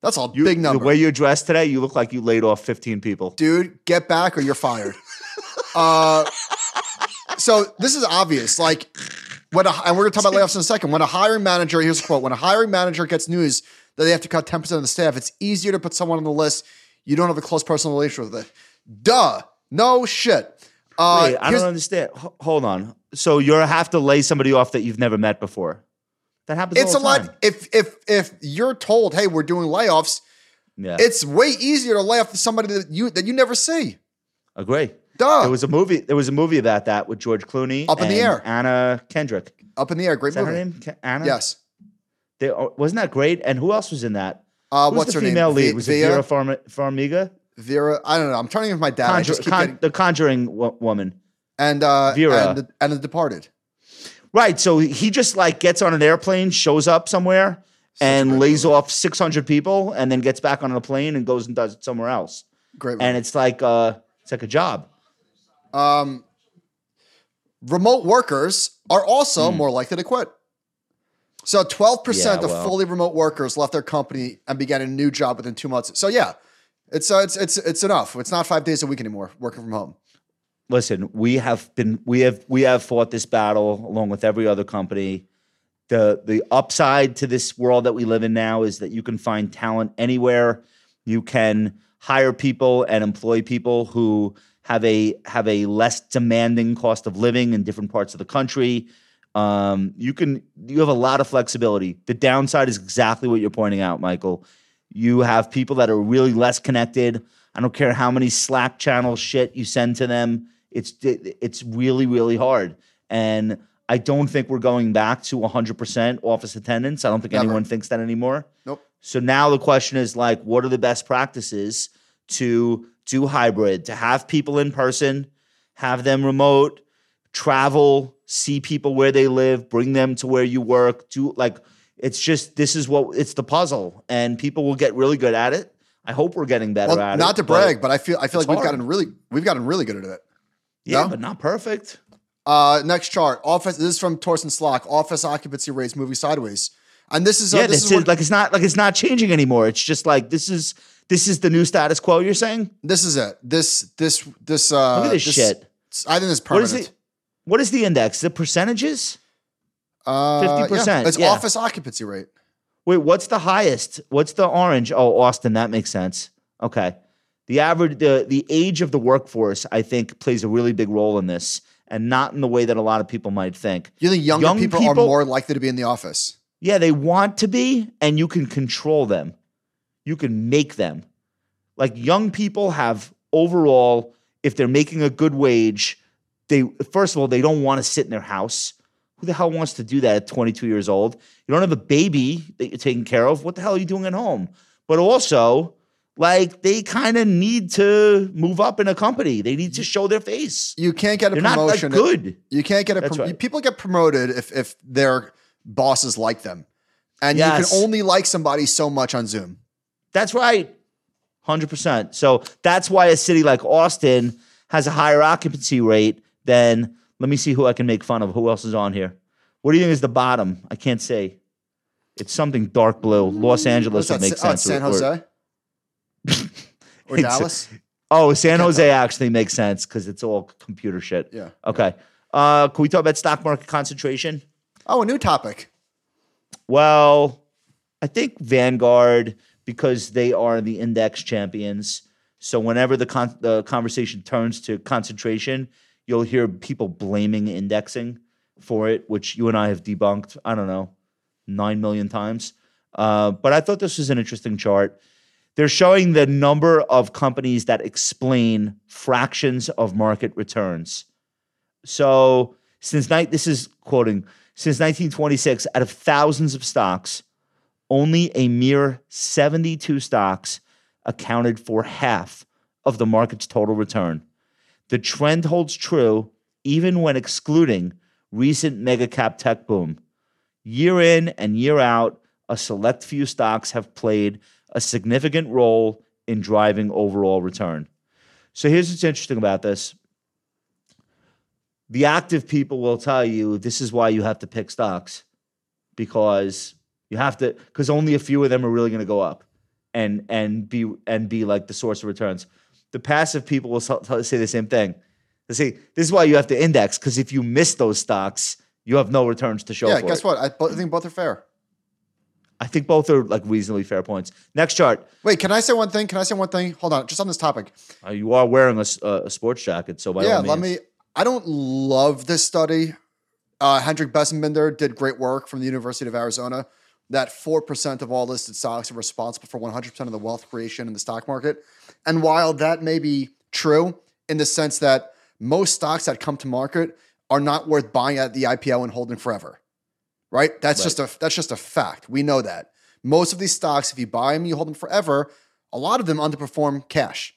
That's a You, big number. The way you're dressed today, you look like you laid off 15 people. dude, get back or you're fired. [LAUGHS] uh, so this is obvious. Like when a, and we're gonna talk about layoffs in a second. When a hiring manager, here's a quote: When a hiring manager gets news that they have to cut 10 percent of the staff, it's easier to put someone on the list you don't have a close personal relationship with. Duh, no shit. Uh, Wait, I don't understand. H- hold on. So you have to lay somebody off that you've never met before. That happens. it's a all the time. lot. If if if you're told, hey, we're doing layoffs, Yeah, it's way easier to lay off somebody that you that you never see. agree. Duh. There was a movie. There was a movie about that with George Clooney. Up in the air. Anna Kendrick. Up in the air. Great Is that movie. her name? Ke- Anna. Yes. They, oh, wasn't that great? And who else was in that? Uh, Who's what's the her female name? lead? Was it Vera Farm- Farmiga? Vera, I don't know. I'm turning with my dad. I Conjure, just keep con- getting, the Conjuring wo- woman. and uh, Vera. and the, and the Departed. Right. So he just like gets on an airplane, shows up somewhere, and lays off 600 people, and then gets back on a plane and goes and does it somewhere else. Great. And it's like uh, it's like a job. Um, remote workers are also more likely to quit. So 12% Hmm. Yeah, of fully remote workers left their company and began a new job within two months. So yeah, it's uh, it's it's it's enough. It's not five days a week anymore working from home. listen, we have been we have we have fought this battle along with every other company. The the upside to this world that we live in now is that you can find talent anywhere. You can hire people and employ people who have a have a less demanding cost of living in different parts of the country. Um, you can you have a lot of flexibility. The downside is exactly what you're pointing out, Michael. You have people that are really less connected. I don't care how many Slack channel shit you send to them. It's it's really really hard, and I don't think we're going back to 100% office attendance. I don't think Never. anyone thinks that anymore. Nope. So now the question is like, what are the best practices to do hybrid, to have people in person, have them remote, travel, see people where they live, bring them to where you work, do like it's just this is what it's the puzzle, and people will get really good at it. I hope we're getting better Well, at it. not to brag, but I feel I feel like we've hard. gotten really we've gotten really good at it. yeah, no? but not perfect. Uh, next chart. Office. This is from Torsten Slok. Office occupancy rates moving sideways. And this is uh, yeah, this, this, is is like it's not like it's not changing anymore. It's just like this is this is the new status quo. You're saying? this is it. This this this uh Look at this shit. I think it's What is permanent. What is the index? The percentages? Uh, 50%, It's yeah. office occupancy rate. Wait, what's the highest? What's the orange? Oh, Austin. That makes sense. Okay. The average, the the age of the workforce, I think, plays a really big role in this, and not in the way that a lot of people might think. You think younger Young people, are more likely to be in the office? Yeah, they want to be, and you can control them. You can make them. Like young people have overall, if they're making a good wage, they first of all, they don't want to sit in their house. Who the hell wants to do that at 22 years old? You don't have a baby that you're taking care of. What the hell are you doing at home? But also, like they kind of need to move up in a company. They need to show their face. You can't get a They're not like promotion. good. You can't get a That's prom- right. people get promoted if if their bosses like them, and you can only like somebody so much on Zoom. That's right. 100%. So that's why a city like Austin has a higher occupancy rate than, let me see who I can make fun of. Who else is on here? What do you think is the bottom? I can't say. It's something dark blue. Los Angeles would that? make oh, sense. San [LAUGHS] or- or- Jose or Dallas. oh, San Jose actually makes sense because it's all computer shit. Yeah. Okay. Uh, can we talk about stock market concentration? Oh, a new topic. Well, I think Vanguard because they are the index champions. So whenever the con- the conversation turns to concentration, you'll hear people blaming indexing for it, which you and I have debunked. I don't know, nine million times. Uh, but I thought this was an interesting chart. They're showing the number of companies that explain fractions of market returns. So since night, this is quoting since 1926, out of thousands of stocks, only a mere 72 stocks accounted for half of the market's total return. The trend holds true even when excluding recent mega cap tech boom. Year in and year out, a select few stocks have played a significant role in driving overall return. So here's what's interesting about this. The active people will tell you this is why you have to pick stocks because you have to because only a few of them are really going to go up and and be and be like the source of returns. The passive people will say the same thing. They say this is why you have to index because if you miss those stocks, you have no returns to show. Yeah, guess it. what? I think both are fair. I think both are like reasonably fair points. Next chart. Wait, can I say one thing? Can I say one thing? Hold on, just on this topic. Uh, you are wearing a sports jacket, so by yeah, let me. I don't love this study. Uh, Hendrik Bessembinder did great work from the University of Arizona. That four percent of all listed stocks are responsible for one hundred percent of the wealth creation in the stock market. And while that may be true in the sense that most stocks that come to market are not worth buying at the IPO and holding forever, right? That's Right. just a that's just a fact. We know that most of these stocks, if you buy them, you hold them forever. A lot of them underperform cash.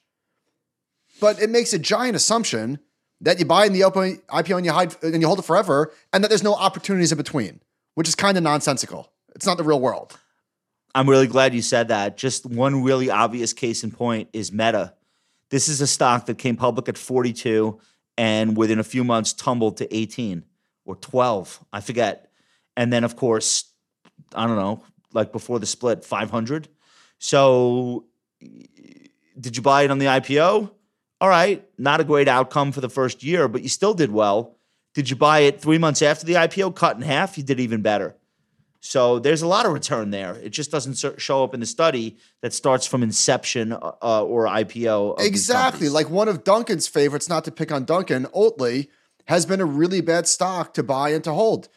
But it makes a giant assumption that you buy in the open IPO and you hide and you hold it forever, and that there's no opportunities in between, which is kind of nonsensical. It's not the real world. I'm really glad you said that. Just one really obvious case in point is Meta. This is a stock that came public at 42 and within a few months tumbled to 18 or 12, I forget. And then, of course, I don't know, like before the split, 500. So, did you buy it on the IPO? All right, not a great outcome for the first year, but you still did well. Did you buy it three months after the IPO, cut in half? You did even better. So there's a lot of return there. It just doesn't show up in the study that starts from inception uh, uh, or IPO. Exactly. Like one of Duncan's favorites, not to pick on Duncan, Oatly has been a really bad stock to buy and to hold.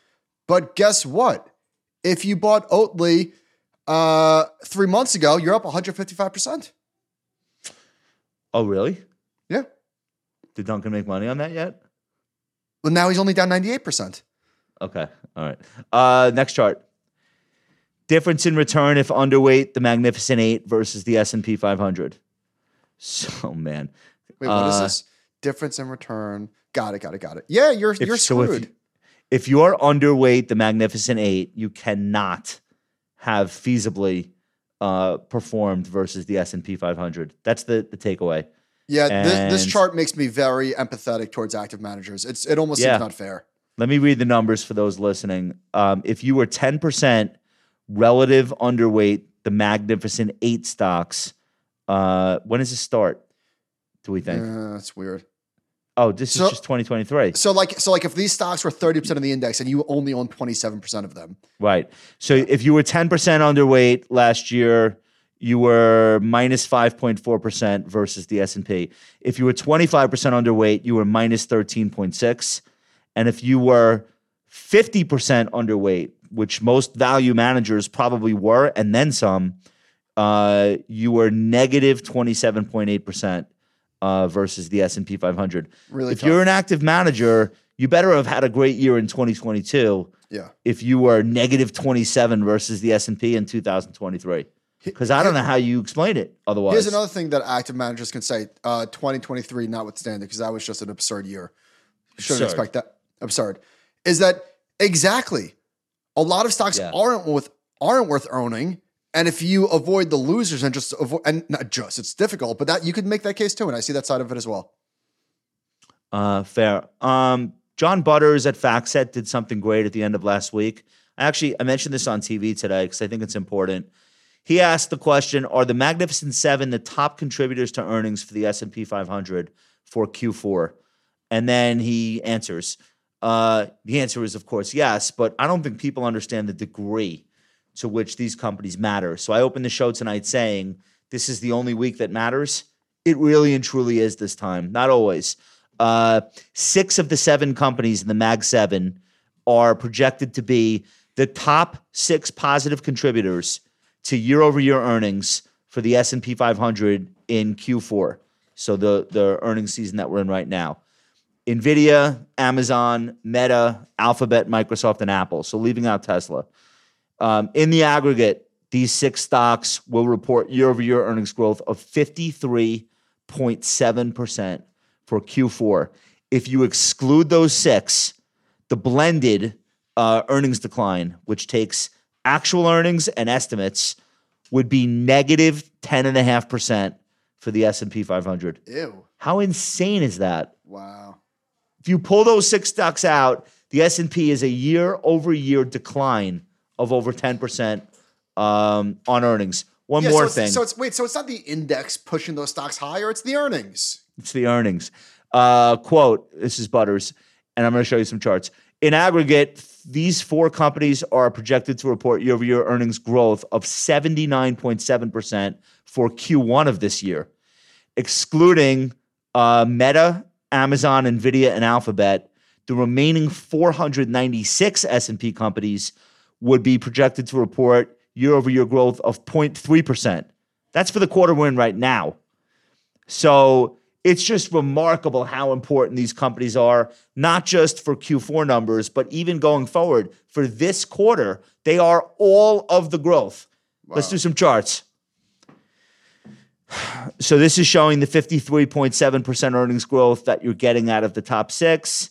But guess what? If you bought Oatly uh, three months ago, you're up 155%. oh, really? Did Duncan make money on that yet? Well, now he's only down 98%. Okay, all right. Uh, next chart. Difference in return if underweight the Magnificent Eight versus the S and P 500. So man, Wait, what is Uh, this? Difference in return. Got it, got it, got it. Yeah, you're If- you're so if screwed. if you are underweight the Magnificent Eight, you cannot have feasibly uh, performed versus the S and P 500. That's the the takeaway. Yeah, this, this chart makes me very empathetic towards active managers. It's it almost Yeah. seems not fair. Let me read the numbers for those listening. Um, if you were 10% relative underweight the Magnificent Eight stocks, uh, when does it start? Do we think? Yeah, that's weird. Oh, this So- is just 2023. So like so like if these stocks were 30% of the index and you only own 27% of them. Right. So if you were 10% underweight last year, you were minus 5.4% versus the S&P. If you were 25% underweight, you were minus 13.6. And if you were 50% underweight, which most value managers probably were and then some, uh, you were negative 27.8% uh, versus the S&P 500. Really if tough. you're an active manager, you better have had a great year in 2022 Yeah. if you were negative 27 versus the S&P in 2023 because I don't know how you explain it otherwise. Here's another thing that active managers can say, uh, 2023 notwithstanding, because that was just an absurd year. Shouldn't Absurd. expect that. Absurd. Is that exactly a lot of stocks Yeah. aren't worth aren't worth owning. And if you avoid the losers and just avoid and not just, it's difficult, but that you could make that case too. And I see that side of it as well. Uh, fair. Um, John Butters at FactSet did something great at the end of last week. I actually I mentioned this on TV today because I think it's important. He asked the question: Are the Magnificent Seven the top contributors to earnings for the S and P 500 for Q4? And then he answers. Uh, the answer is, of course, yes, but I don't think people understand the degree to which these companies matter. So I opened the show tonight saying this is the only week that matters. It really and truly is this time. Not always. Uh, six of the seven companies in the Mag Seven are projected to be the top six positive contributors to year-over-year earnings for the S&P 500 in Q4. So the the earnings season that we're in right now. Nvidia, Amazon, Meta, Alphabet, Microsoft, and Apple. So leaving out Tesla. Um, in the aggregate, these six stocks will report year-over-year earnings growth of 53.7% for Q4. If you exclude those six, the blended uh, earnings decline, which takes actual earnings and estimates, would be negative 10.5% for the S&P 500. Ew. How insane is that? Wow. If you pull those six stocks out, the S&P is a year-over-year decline of over 10% um, on earnings. One Yeah, more so it's, thing. So it's wait. So it's not the index pushing those stocks higher. It's the earnings. It's the earnings. Uh, quote, this is Butters, and I'm going to show you some charts. In aggregate, these four companies are projected to report year over year earnings growth of 79.7% for Q1 of this year. Excluding uh, Meta, Amazon, Nvidia, and Alphabet, the remaining 496 S&P companies would be projected to report year over year growth of 0.3%. That's for the quarter we're in right now. So it's just remarkable how important these companies are, not just for Q4 numbers, but even going forward for this quarter. They are all of the growth. Let's do some charts. So this is showing the 53.7% earnings growth that you're getting out of the top six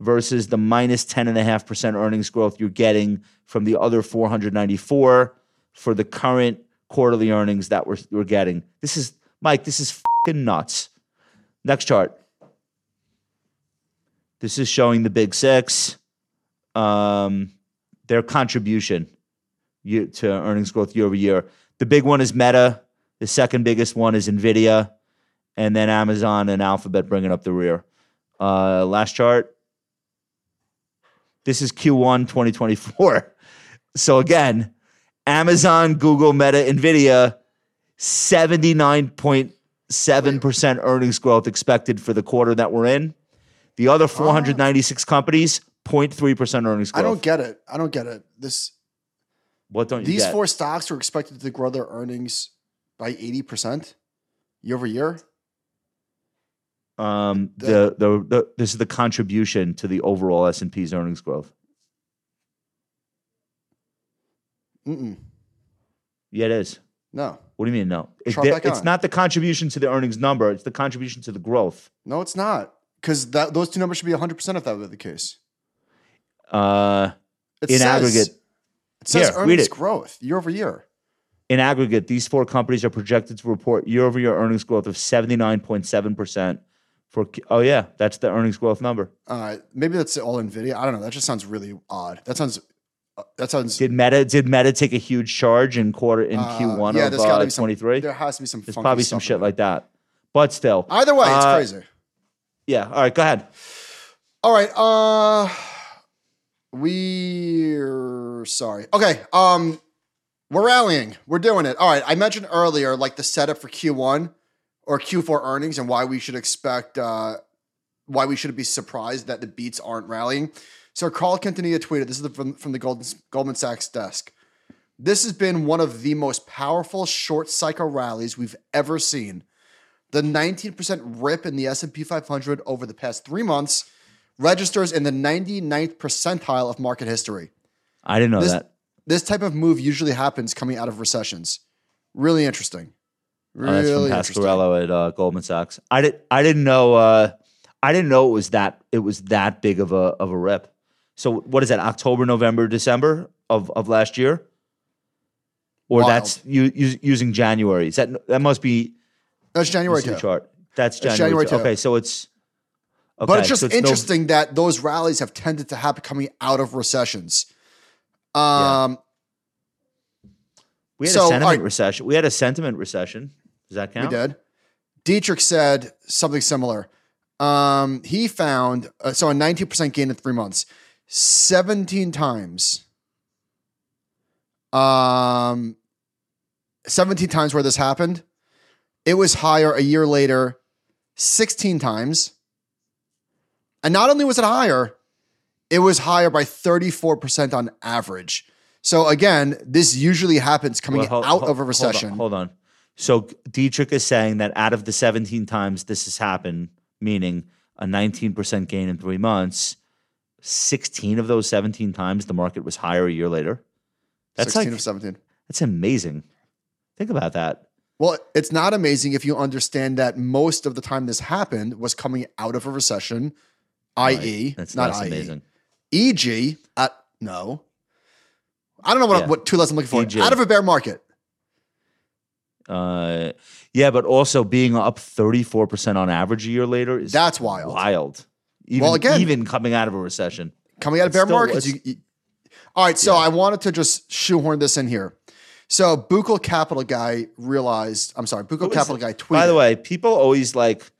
versus the minus 10.5% earnings growth you're getting from the other 494 for the current quarterly earnings that we're, we're getting. This is, Mike, this is fucking nuts. Next chart. This is showing the big six, um, their contribution year, to earnings growth year over year. The big one is Meta. The second biggest one is Nvidia, and then Amazon and Alphabet bringing up the rear. Uh, last chart. This is Q1 2024. [LAUGHS] So again, Amazon, Google, Meta, Nvidia, 79.7% earnings growth expected for the quarter that we're in. The other 496 companies, 0.3% earnings growth. I don't get it. I don't get it. This what don't you these get? four stocks are expected to grow their earnings by eighty percent year over year. um, the, the the this is the contribution to the overall S and P's earnings growth. Mm-mm. Yeah, it is. No, What do you mean? No, It- Chart there- back it's on. not the contribution to the earnings number. It's the contribution to the growth. no, it's not. Because those two numbers should be hundred percent if that were the case. Uh, It In says- aggregate- it says Here, earnings it. growth year over year. in aggregate, these four companies are projected to report year-over-year earnings growth of seventy nine point seven percent. For oh yeah, that's the earnings growth number. Right, maybe that's all Nvidia. I don't know. That just sounds really odd. That sounds. That sounds. Did Meta did Meta take a huge charge in quarter in uh, Q1 yeah, of uh, be twenty three? There has to be some. There's probably some shit like that. But still. Either way, it's Uh, crazy. yeah. All right, go ahead. All right. Uh we're sorry. Okay. Um we're rallying. We're doing it. All right. I mentioned earlier like the setup for Q1 or Q4 earnings and why we should expect uh why we should be surprised that the beats aren't rallying. So Carl Quintanilla tweeted, this is the, from, from the Goldman, Goldman Sachs desk. This has been one of the most powerful short cycle rallies we've ever seen. The 19% rip in the S&P 500 over the past 3 months registers in the 99th percentile of market history. I didn't know This, that. this type of move usually happens coming out of recessions. Really interesting. Oh, that's from Really. Pasquarello at uh, Goldman Sachs. I did. I didn't know. Uh, I didn't know it was that. It was that big of a of a rip. So what is that? October, November, December of of last year, or Wild. that's you, you using January? Is that that must be That's January 2. chart? That's That's January. January two. two. Okay, so it's. Okay, but it's just so no- interesting that those rallies have tended to happen coming out of recessions. Um, we had so, a sentiment right. recession. We had a sentiment recession. Does that count? we did. Detrick said something similar. Um, he found uh, so a 19% gain in three months, 17 times. Um, 17 times where this happened. It was higher a year later, 16 times. And not only was it higher, it was higher by 34% on average. So again, this usually happens coming Well, hold- out hold- of a hold on, recession. Hold on. So Detrick is saying that out of the 17 times this has happened, meaning a 19% gain in three months, 16 of those 17 times the market was higher a year later. That's 16 like of 17. that's amazing. Think about that. Well, it's not amazing if you understand that most of the time this happened was coming out of a recession, i.e., That's not i.e., amazing. e.g., at no. I don't know what, Yeah. what two less I'm looking for. E.g. Out of a bear market. Uh, yeah, but also being up 34% on average a year later is That's wild. wild. Even, Well, again- even coming out of a recession. coming out of bear markets. You, you- all right, so I wanted to just shoehorn this in here. So Buchel Capital guy realized. I'm sorry, Buchel Capital it? guy tweeted. By the way, people always like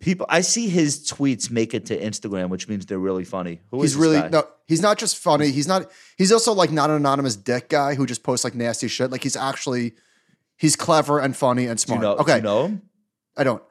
people. I see his tweets make it to Instagram, which means they're really funny. Who is he's really guy? no. He's not just funny. He's not. He's also like not an anonymous dick guy who just posts like nasty shit. Like he's actually, he's clever and funny and Do you smart. know? okay, do you know him? I don't.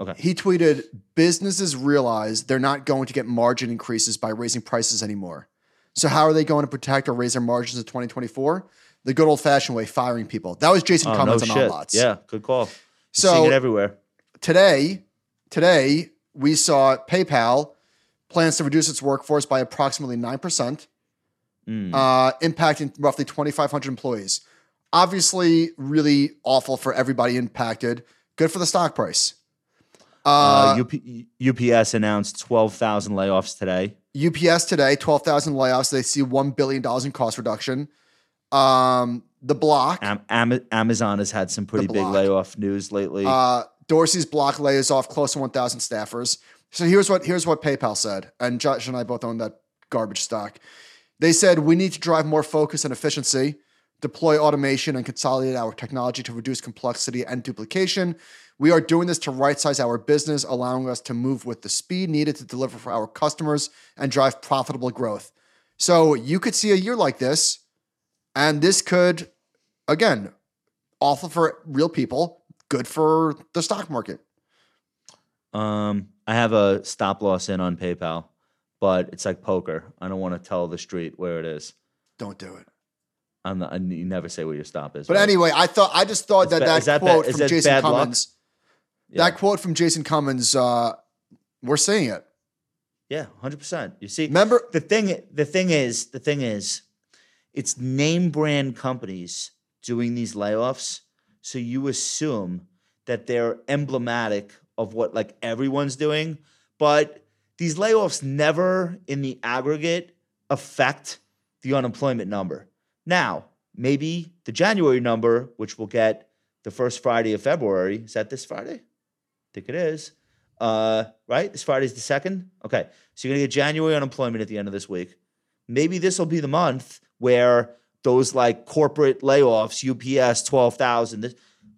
Okay. He tweeted, "Businesses realize they're not going to get margin increases by raising prices anymore. So how are they going to protect or raise their margins in 2024? The good old fashioned way, firing people." That was Jason Oh, no Cummins on shit. Lots. Yeah, good call. So Seeing it everywhere. today, today we saw PayPal plans to reduce its workforce by approximately nine percent, Mm. uh, impacting roughly 2,500 employees. Obviously, really awful for everybody impacted. Good for the stock price. Uh, Uh, UP, UPS announced 12,000 layoffs today. UPS today, 12,000 layoffs. They see $1 billion in cost reduction. Um, the block, Am- Am- Amazon has had some pretty big layoff news lately. uh, Dorsey's block lays off close to 1,000 staffers. So here's what here's what PayPal said, and Josh and I both own that garbage stock. They said we need to drive more focus and efficiency, deploy automation, and consolidate our technology to reduce complexity and duplication. We are doing this to right size our business, allowing us to move with the speed needed to deliver for our customers and drive profitable growth. So you could see a year like this, and this could, again, awful for real people, good for the stock market. um, I have a stop loss in on PayPal, but it's like poker. I don't want to tell the street where it is. Don't do it. I'm not, you never say where your stop is. But right? anyway, I thought I just thought that ba- that, that quote is from Jason bad luck? Yeah. that quote from Jason Cummins, uh, we're seeing it. Yeah, hundred percent. You see, Remember- the thing. The thing is, the thing is, it's name brand companies doing these layoffs. So you assume that they're emblematic of what like everyone's doing, but these layoffs never, in the aggregate, affect the unemployment number. Now, maybe the January number, which we'll get the first Friday of February, is that this Friday? Think it is. Uh, right? This Friday's the second. Okay. So you're gonna get January unemployment at the end of this week. Maybe this will be the month where those like corporate layoffs, UPS, 12,000, this,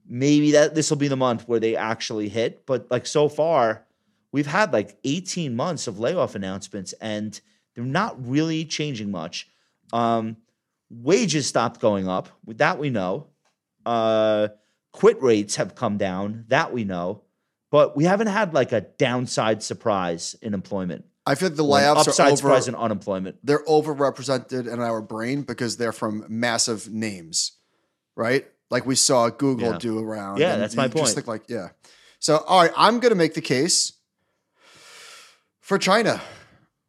maybe that this will be the month where they actually hit. But like so far, we've had like 18 months of layoff announcements and they're not really changing much. Um, wages stopped going up. That we know. Uh, quit rates have come down. That we know. But we haven't had like a downside surprise in employment. I feel like the layoffs upside are over. surprise in unemployment. They're overrepresented in our brain because they're from massive names, right? Like we saw Google Yeah. do around. Yeah, and that's my you Just think like, yeah. So, all right, I'm going to make the case for China,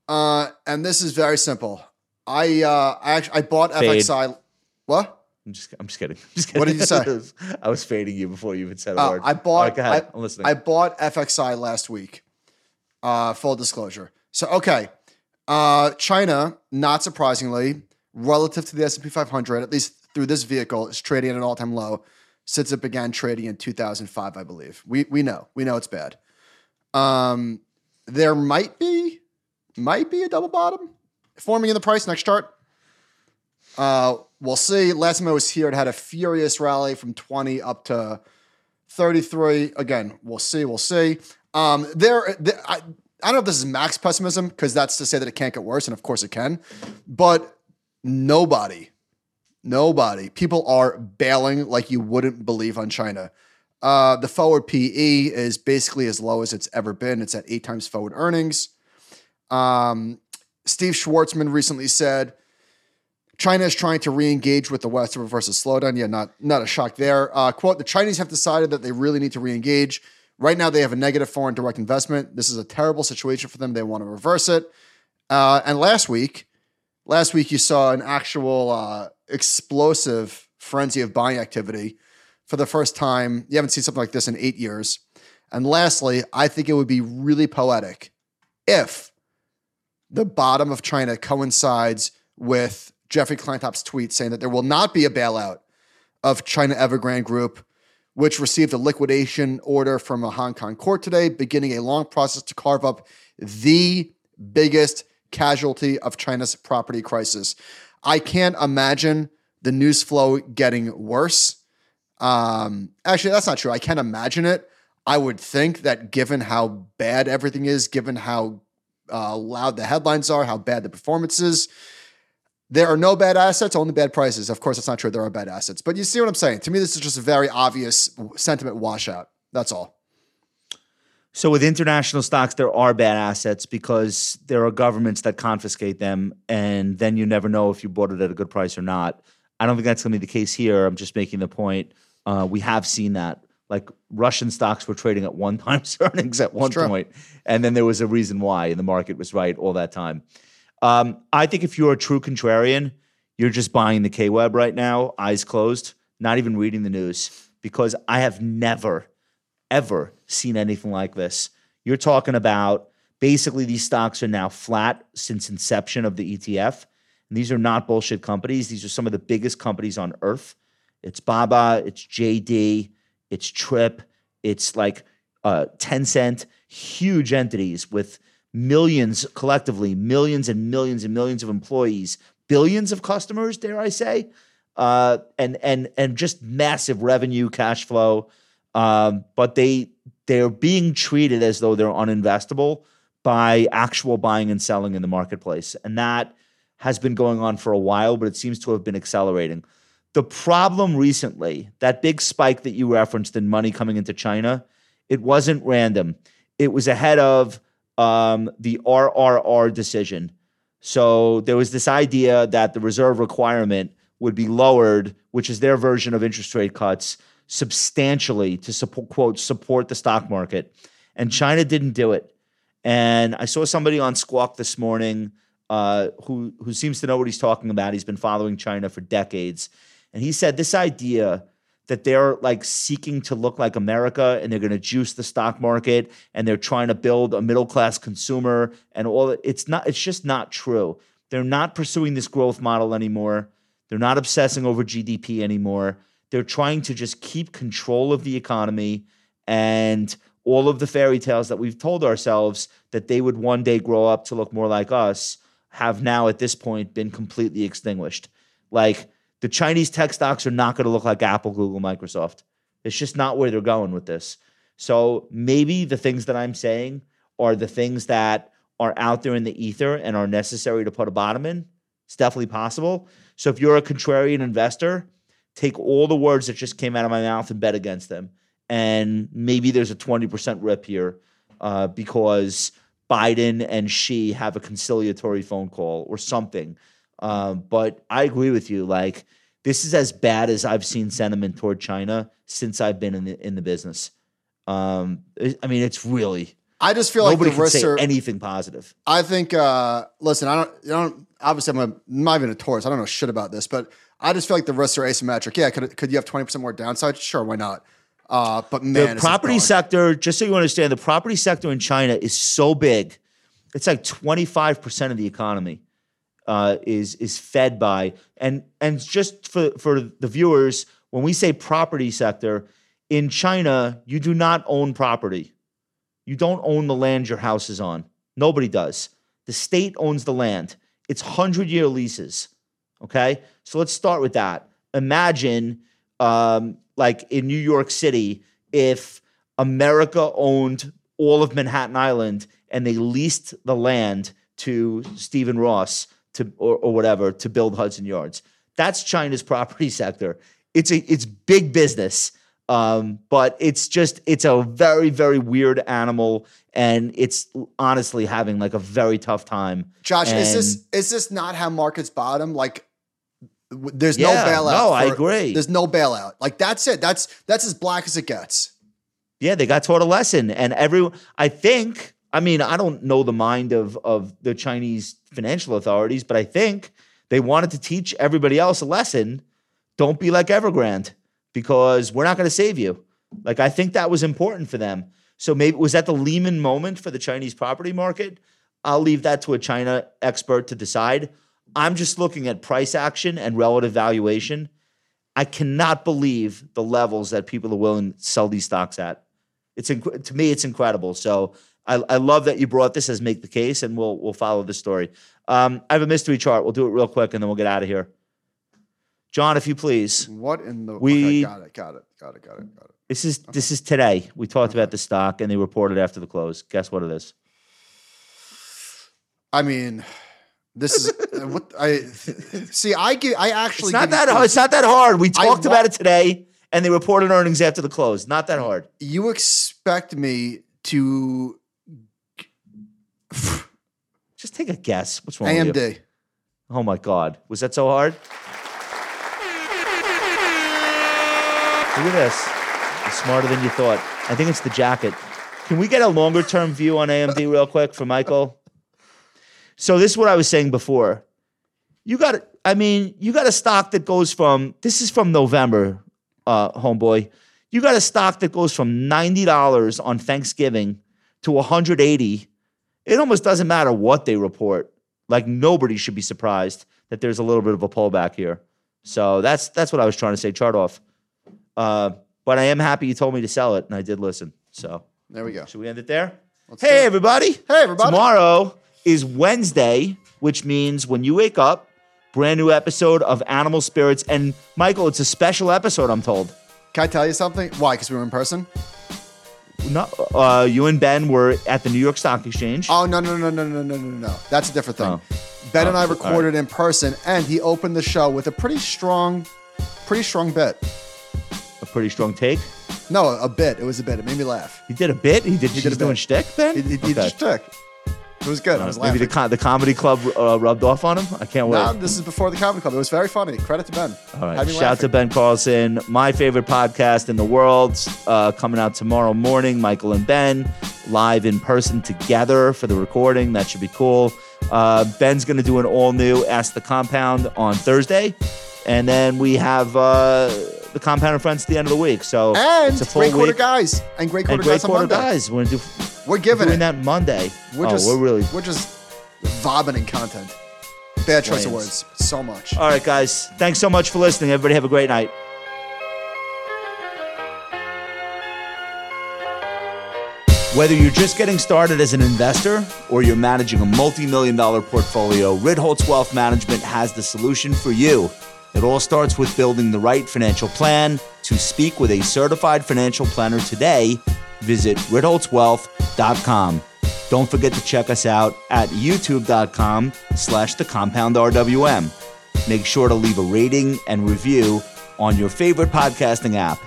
uh, and this is very simple. I uh, I actually I bought Fade. FXI. What? I'm just, I'm just kidding. [LAUGHS] I'm just kidding. What did you say? [LAUGHS] I was fading you before you even said a Uh, word. I bought. right. I, I'm listening. I bought FXI last week. Uh, full disclosure. So okay, uh, China, not surprisingly, relative to the S and P 500, at least through this vehicle, is trading at an all time low since it began trading in 2005, I believe. We we know we know it's bad. Um, there might be might be a double bottom forming in the price next chart. Uh, we'll see. Last time I was here, it had a furious rally from 20 up to 33. Again, we'll see. We'll see. Um, there, there I, I don't know if this is max pessimism because that's to say that it can't get worse, and of course it can. But nobody, nobody, people are bailing like you wouldn't believe on China. Uh, the forward PE is basically as low as it's ever been. It's at eight times forward earnings. Um, Steve Schwarzman recently said China is trying to re-engage with the West to reverse a slowdown. Yeah, not not a shock there. Uh, quote: The Chinese have decided that they really need to re-engage. Right now, they have a negative foreign direct investment. This is a terrible situation for them. They want to reverse it. Uh, and last week, last week you saw an actual uh, explosive frenzy of buying activity for the first time. You haven't seen something like this in eight years. And lastly, I think it would be really poetic if the bottom of China coincides with Jeffrey Kleintop's tweet saying that there will not be a bailout of China Evergrande Group, which received a liquidation order from a Hong Kong court today, beginning a long process to carve up the biggest casualty of China's property crisis. I can't imagine the news flow getting worse. Um, actually, that's not true. I can't imagine it. I would think that given how bad everything is, given how uh, loud the headlines are, how bad the performance is, there are no bad assets, only bad prices. Of course, that's not true. There are bad assets. But you see what I'm saying? To me, this is just a very obvious sentiment washout. That's all. So with international stocks, there are bad assets because there are governments that confiscate them, and then you never know if you bought it at a good price or not. I don't think that's going to be the case here. I'm just making the point. Uh, we have seen that. Like Russian stocks were trading at one [LAUGHS] times earnings at one point, and then there was a reason why, and the market was right all that time. Um, I think if you're a true contrarian, you're just buying the KWEB right now, eyes closed, not even reading the news, because I have never ever seen anything like this. You're talking about basically these stocks are now flat since inception of the ETF. And these are not bullshit companies. These are some of the biggest companies on earth. It's Baba, it's JD, it's Trip, it's like uh, Tencent, huge entities with millions collectively, millions and millions and millions of employees, billions of customers, dare I say, uh, and and and just massive revenue, cash flow. Um, but they they're being treated as though they're uninvestable by actual buying and selling in the marketplace, and that has been going on for a while, but it seems to have been accelerating. The problem recently, that big spike that you referenced in money coming into China, it wasn't random. It was ahead of um, the RRR decision. So there was this idea that the reserve requirement would be lowered, which is their version of interest rate cuts substantially to support quote support the stock market. And china didn't do it. And i saw somebody on squawk this morning uh, who who seems to know what he's talking about. He's been following china for decades. And he said this idea that they're like seeking to look like america and they're going to juice the stock market and they're trying to build a middle class consumer and all it's not it's just not true. They're not pursuing this growth model anymore. They're not obsessing over gdp anymore. They're trying to just keep control of the economy and all of the fairy tales that we've told ourselves that they would one day grow up to look more like us have now at this point been completely extinguished. Like the Chinese tech stocks are not going to look like Apple, Google, Microsoft. It's just not where they're going with this. So maybe the things that I'm saying are the things that are out there in the ether and are necessary to put a bottom in. It's definitely possible. So if you're a contrarian investor, take all the words that just came out of my mouth and bet against them. And maybe there's a 20% rip here uh, because Biden and Xi have a conciliatory phone call or something. Um, but I agree with you. Like, this is as bad as I've seen sentiment toward China since I've been in the, in the business. Um, I mean, it's really. I just feel like nobody can say are anything positive. I think. Uh, listen, I don't. You don't. Obviously, I'm, a, I'm not even a Taurus. I don't know shit about this, but I just feel like the risks are asymmetric. Yeah, could could you have twenty percent more downside? Sure, why not? Uh, but man, the property sector, just so you understand, the property sector in China is so big. It's like 25% of the economy uh, is is fed by and and just for for the viewers, when we say property sector in China, you do not own property. You don't own the land your house is on. Nobody does. The state owns the land. It's 100 year leases. Okay. So let's start with that. Imagine, um, like in New York City, if America owned all of Manhattan Island and they leased the land to Stephen Ross to or, or whatever to build Hudson Yards. That's China's [LAUGHS] property sector. It's a it's big business. Um, but it's just it's a very very weird animal, and it's honestly having like a very tough time. Josh, is this is this not how markets bottom? Like, w- there's Yeah, no bailout. no, I agree. There's no bailout. Like that's it. That's that's as black as it gets. Yeah, they got taught a lesson, and every I think. I mean, I don't know the mind of of the Chinese financial authorities, but I think they wanted to teach everybody else a lesson. Don't be like Evergrande because we're not going to save you. Like I think that was important for them. So maybe was that the Lehman moment for the Chinese property market? I'll leave that to a China expert to decide. I'm just looking at price action and relative valuation. I cannot believe the levels that people are willing to sell these stocks at. It's inc- to me, it's incredible. So I, I love that you brought this as make the case, and we'll we'll follow the story. Um, I have a mystery chart. We'll do it real quick, and then we'll get out of here. John, if you please. What in the? We- okay, got it. Got it. Got it. Got it. Got it. This is this is today. We talked about the stock, and they reported after the close. Guess what it is? I mean, this is [LAUGHS] uh, what I see. I give. I actually. It's not that hard. It's not that hard. We talked wa- about it today, and they reported earnings after the close. Not that hard. You expect me to [SIGHS] Just take a guess. What's wrong with you? AMD? Oh my God. Was that so hard? Look at this. It's smarter than you thought. I think it's the jacket. Can we get a longer term view on AMD real quick for Michael? So this is what I was saying before. You got I mean, you got a stock that goes from this is from November, uh, homeboy. You got a stock that goes from $90 on Thanksgiving to 180. It almost doesn't matter what they report. Like nobody should be surprised that there's a little bit of a pullback here. So that's that's what I was trying to say. Chart off. Uh, but I am happy you told me to sell it, and I did listen. So There we go. should we end it there? do hey everybody! Hey, everybody. Tomorrow is Wednesday, which means when you wake up, brand new episode of Animal Spirits. And Michael, it's a special episode. I'm told. Can I tell you something? Why? Because we were in person. No, uh, you and Ben were at the New York Stock Exchange. Oh no no no no no no no no! That's a different thing. Oh. Ben and Oh, I all right. recorded in person, and he opened the show with a pretty strong, pretty strong bit. A pretty strong take. No, a bit. It was a bit. It made me laugh. He did a bit. He did. He He did a doing shtick, Ben. He, he, he Okay. just took. It was good. I was Uh, maybe laughing. the the comedy club uh, rubbed off on him. I can't wait. No, this is before the comedy club. It was very funny. Credit to Ben. All right. Shout out to. Ben Carlson, my favorite podcast in the world, uh, coming out tomorrow morning. Michael and Ben live in person together for the recording. That should be cool. Uh, Ben's going to do an all new Ask the Compound on Thursday. And then we have uh, the Compound and Friends at the end of the week. So And it's a full great quarter week. guys and great quarter and great guys quarter Monday. guys. We're, do, We're giving doing it. that Monday. We're oh, just we're really. we're just vomiting content. Bad choice of words. So much. All right, guys. Thanks so much for listening. Everybody have a great night. Whether you're just getting started as an investor or you're managing a multi million dollar portfolio, Ritholtz Wealth Management has the solution for you. It all starts with building the right financial plan. To speak with a certified financial planner today, visit ritholtzwealth.com. Don't forget to check us out at youtube.com slash the compound RWM. Make sure to leave a rating and review on your favorite podcasting app.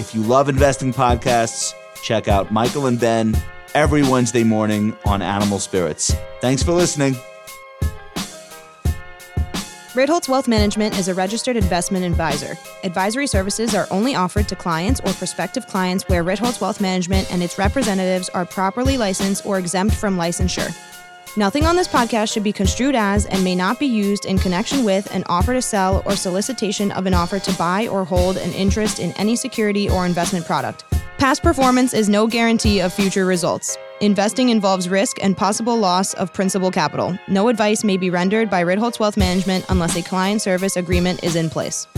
If you love investing podcasts, check out Michael and Ben every Wednesday morning on Animal Spirits. Thanks for listening. Ritholtz Wealth Management is a registered investment advisor. Advisory services are only offered to clients or prospective clients where Ritholtz Wealth Management and its representatives are properly licensed or exempt from licensure. Nothing on this podcast should be construed as and may not be used in connection with an offer to sell or solicitation of an offer to buy or hold an interest in any security or investment product. Past performance is no guarantee of future results. Investing involves risk and possible loss of principal capital. No advice may be rendered by Ritholtz Wealth Management unless a client service agreement is in place.